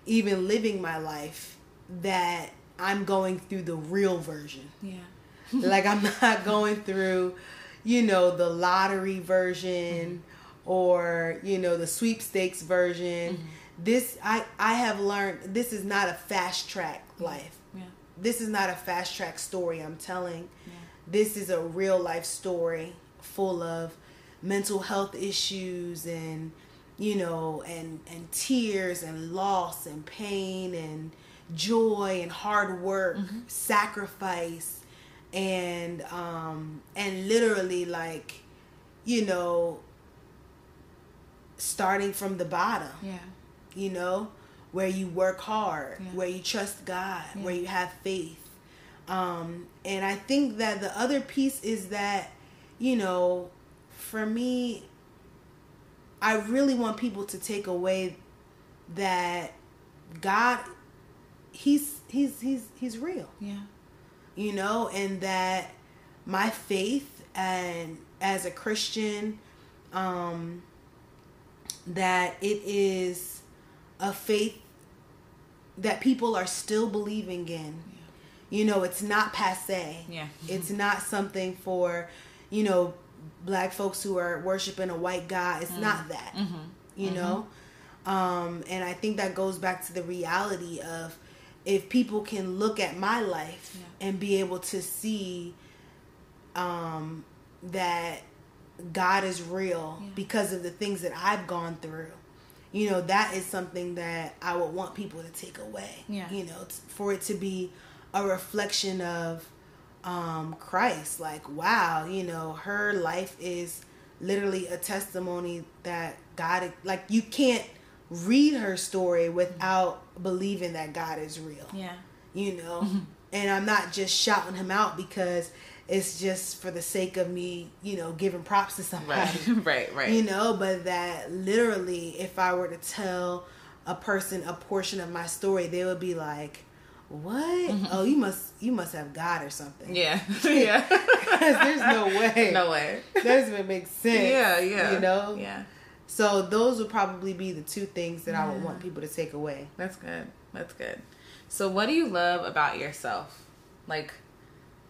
even living my life that I'm going through the real version Yeah. like I'm not going through, you know, the lottery version mm-hmm. or you know the sweepstakes version. Mm-hmm. This I I have learned this is not a fast track life. Yeah. This is not a fast track story I'm telling. Yeah. This is a real life story full of mental health issues and you know and and tears and loss and pain and joy and hard work sacrifice and um and literally like you know starting from the bottom Yeah. you know, where you work hard, Yeah. where you trust God, Yeah. where you have faith. Um, and I think that the other piece is that, you know, for me, I really want people to take away that God, he's he's he's he's real Yeah. you know, and that my faith and as a Christian, um, that it is a faith that people are still believing in. You know, it's not passe. Yeah. It's not something for, you know, black folks who are worshiping a white God. It's not that. You know? Um, and I think that goes back to the reality of if people can look at my life Yeah. and be able to see um, that God is real Yeah. because of the things that I've gone through. You know, that is something that I would want people to take away. Yeah. You know, for it to be a reflection of um, Christ. Like, wow, you know, her life is literally a testimony that God, like, you can't read her story without believing that God is real Yeah. you know and i'm not just shouting him out because it's just for the sake of me you know giving props to somebody Right. right. Right. you know but that literally if i were to tell a person a portion of my story they would be like what mm-hmm. oh you must you must have god or something Yeah. yeah. there's no way no way. that doesn't even make sense Yeah. Yeah. you know Yeah. so those would probably be the two things that i would want people to take away That's good. That's good. So, what do you love about yourself? Like,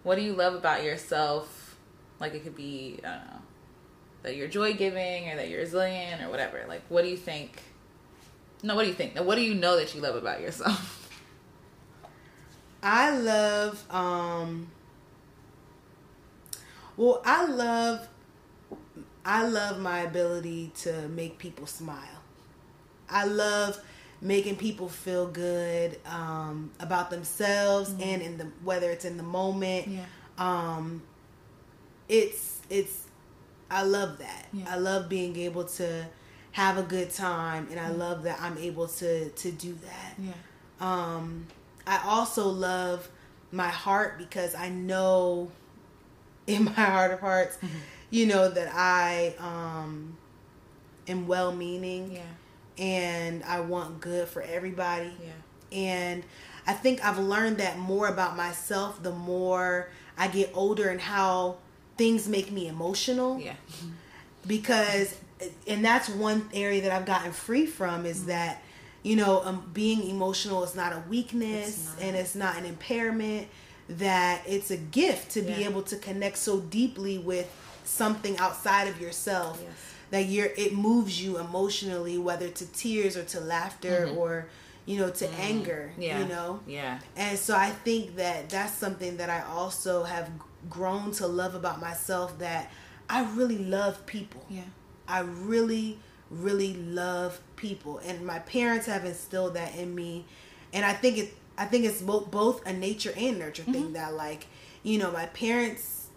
what do you love about yourself? Like, it could be, I don't know, that you're joy giving or that you're resilient or whatever. Like, what do you think? No, what do you think? What do you know that you love about yourself? I love um well I love I love my ability to make people smile. I love making people feel good um about themselves and in the whether it's in the moment. Yeah. Um it's it's I love that. Yeah. I love being able to have a good time and I love that I'm able to to do that. Yeah. Um, I also love my heart because I know in my heart of hearts, mm-hmm. you know, that I um, am well meaning. Yeah. And I want good for everybody. Yeah. And I think I've learned that more about myself the more I get older and how things make me emotional. Yeah. Because, and that's one area that I've gotten free from is mm-hmm. that, you know, um, being emotional is not a weakness it's and it's not an impairment that it's a gift to yeah. be able to connect so deeply with something outside of yourself yes. that you're it moves you emotionally whether to tears or to laughter mm-hmm. or you know to mm. anger yeah. you know yeah and so i think that that's something that i also have grown to love about myself that i really love people yeah i really really love people and my parents have instilled that in me and i think it I think it's both both a nature and nurture mm-hmm. thing that like you know my parents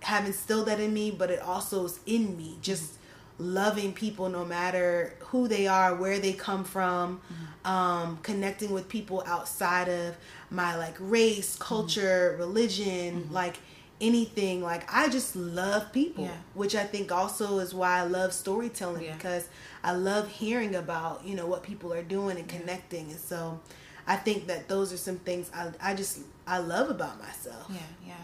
have instilled that in me, but it also is in me just loving people no matter who they are, where they come from, mm-hmm. um, connecting with people outside of my like race, mm-hmm. culture, mm-hmm. religion, mm-hmm. like anything. Like I just love people, yeah. which I think also is why I love storytelling yeah. because I love hearing about you know what people are doing and connecting, and so I think that those are some things I, I just I love about myself. Yeah, yeah.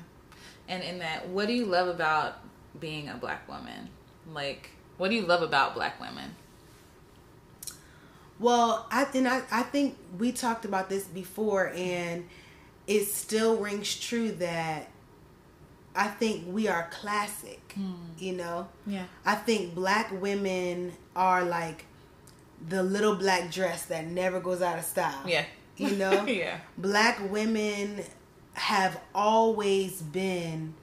And in that, what do you love about being a black woman? Like, what do you love about black women? Well, I and I, I think we talked about this before, and it still rings true that I think we are classic. Mm. You know, yeah. I think black women are like the little black dress that never goes out of style. Yeah, you know? yeah. Black women have always been,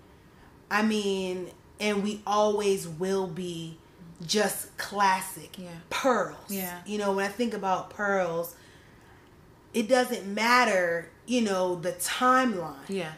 I mean, and we always will be just classic yeah. pearls. Yeah. You know, when I think about pearls, it doesn't matter, you know, the timeline. Yeah.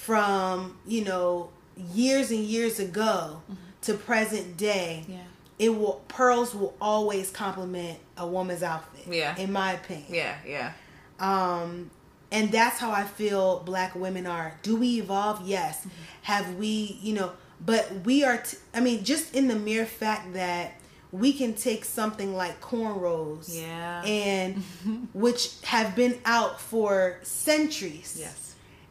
From, you know, years and years ago mm-hmm. to present day. Yeah. It will pearls will always complement a woman's outfit. Yeah. In my opinion. Yeah, yeah. Um, and that's how I feel black women are. Do we evolve? Yes. Mm-hmm. Have we, you know, but we are, t- I mean, just in the mere fact that we can take something like cornrows, yeah, and which have been out for centuries, yes,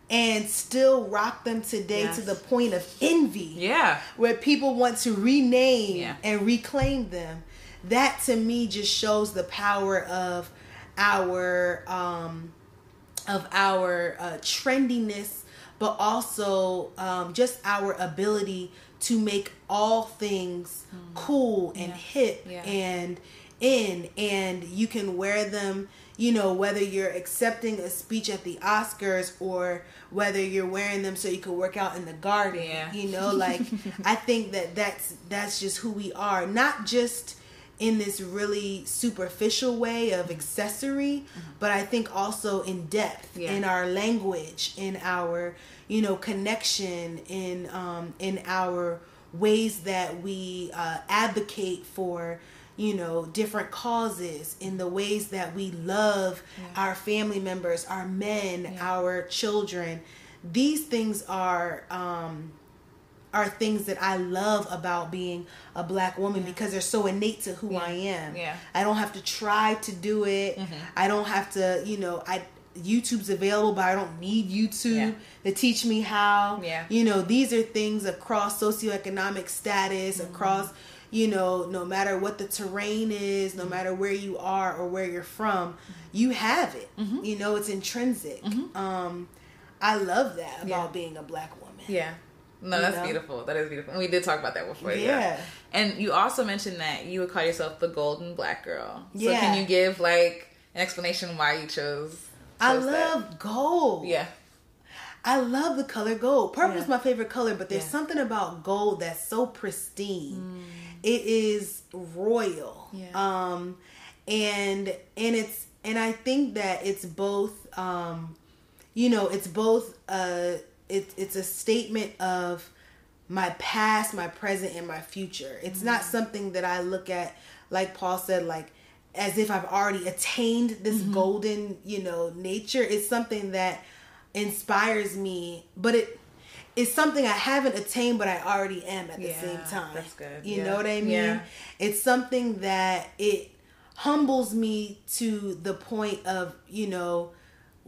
and still rock them today yes. to the point of envy, yeah, where people want to rename yeah. and reclaim them. That to me just shows the power of our um, of our uh, trendiness, but also um, just our ability to make all things mm. cool and yeah. hip yeah. and in, and you can wear them. You know, whether you're accepting a speech at the Oscars or whether you're wearing them so you can work out in the garden. Yeah. You know, like I think that that's that's just who we are. Not just in this really superficial way of accessory, mm-hmm. but I think also in depth yeah. in our language, in our you know connection, in um, in our ways that we uh, advocate for you know different causes in the ways that we love yeah. our family members our men yeah. our children these things are um are things that I love about being a black woman yeah. because they're so innate to who. I am. Yeah. I don't have to try to do it. Mm-hmm. I don't have to, you know, I YouTube's available, but I don't need YouTube yeah. to teach me how. Yeah. You know, these are things across socioeconomic status, mm-hmm. across, you know, no matter what the terrain is, no mm-hmm. matter where you are or where you're from, mm-hmm. you have it. Mm-hmm. You know, it's intrinsic. Mm-hmm. Um, I love that about being a black woman. Yeah. No, that's know? beautiful. That is beautiful. And we did talk about that before. Yeah. yeah. And you also mentioned that you would call yourself the golden black girl. Yeah. So can you give like an explanation why you chose? chose I love that? gold. Yeah. I love the color gold. Purple yeah. is my favorite color, but there's yeah. something about gold that's so pristine. Mm. It is royal. Yeah. Um and and it's and I think that it's both um you know, it's both uh it's it's a statement of my past, my present, and my future. It's mm-hmm. not something that I look at, like Paul said, like as if I've already attained this mm-hmm. golden, you know, nature. It's something that inspires me, but it it's something I haven't attained, but I already am at the Yeah, same time. that's good. You Yeah. know what I mean? Yeah. It's something that it humbles me to the point of, you know,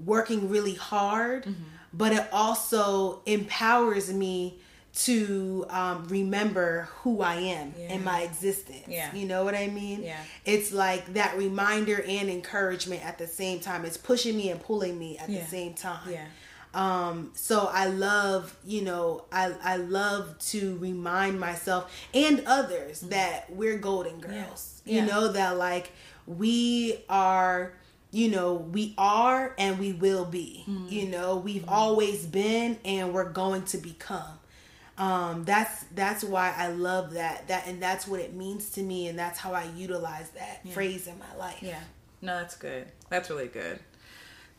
working really hard, Mm-hmm. but it also empowers me to um, remember who I am Yeah. in my existence. Yeah. You know what I mean? Yeah. It's like that reminder and encouragement at the same time. It's pushing me and pulling me at Yeah. the same time. Yeah. Um, so I love, you know, I I love to remind myself and others that we're golden girls. Mm-hmm. Yeah. You Yeah. know that like we are you know, we are and we will be. Mm-hmm. You know, we've always been and we're going to become. Um, that's that's why I love that. That and that's what it means to me and that's how I utilize that phrase in my life. Yeah. No, that's good. That's really good.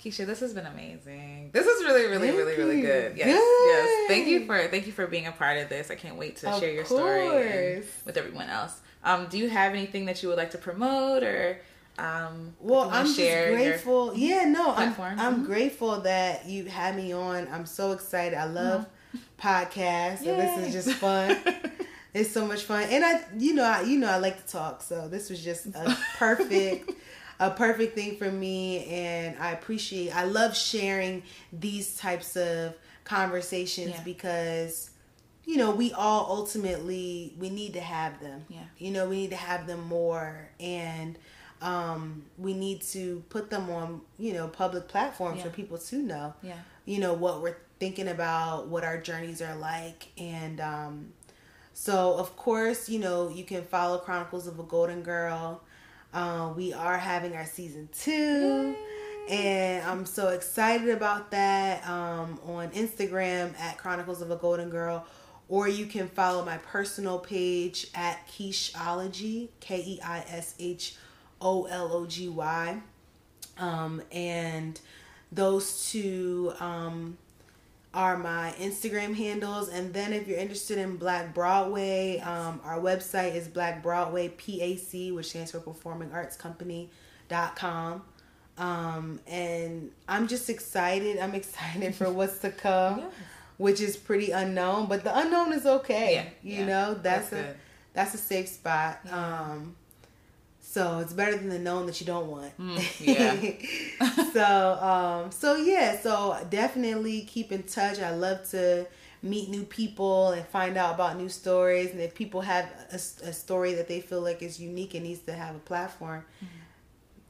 Keisha, this has been amazing. This is really, really, Thank really, really good. Yes, Good. yes. Thank you for thank you for being a part of this. I can't wait to Of share your story with everyone else. Um, do you have anything that you would like to promote or um Well, I'm just grateful. yeah, no, I'm. I'm Mhm. grateful that you had me on. I'm so excited. I love podcasts, so this is just fun. it's so much fun, and I, you know, I, you know, I like to talk, so this was just a perfect. A perfect thing for me, and I appreciate. I love sharing these types of conversations Yeah. because, you know, we all ultimately we need to have them. Yeah. You know, we need to have them more, and um, we need to put them on, you know, public platforms Yeah. for people to know, Yeah. you know, what we're thinking about, what our journeys are like. And um, so, of course, you know, you can follow Chronicles of a Golden Girl. Uh, we are having our season two. And I'm so excited about that um, on Instagram at Chronicles of a Golden Girl. Or you can follow my personal page at Keishology, K E I S H O L O G Y. Um, and those two um, are my Instagram handles. And then if you're interested in Black Broadway, um, our website is Black Broadway PAC, which stands for Performing Arts Company.com. Um, and I'm just excited. I'm excited for what's to come, Yes. which is pretty unknown, but the unknown is okay. Yeah, You yeah. know, that's, That's a good. that's a safe spot. Yeah. Um, so it's better than the known that you don't want. Mm, so um, so yeah, so definitely keep in touch. I love to meet new people and find out about new stories. And if people have a, a story that they feel like is unique and needs to have a platform,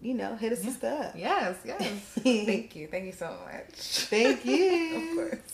you know, hit us Mm-hmm. Yeah. up. Yes, yes. Thank you. Thank you so much. Thank you. of course.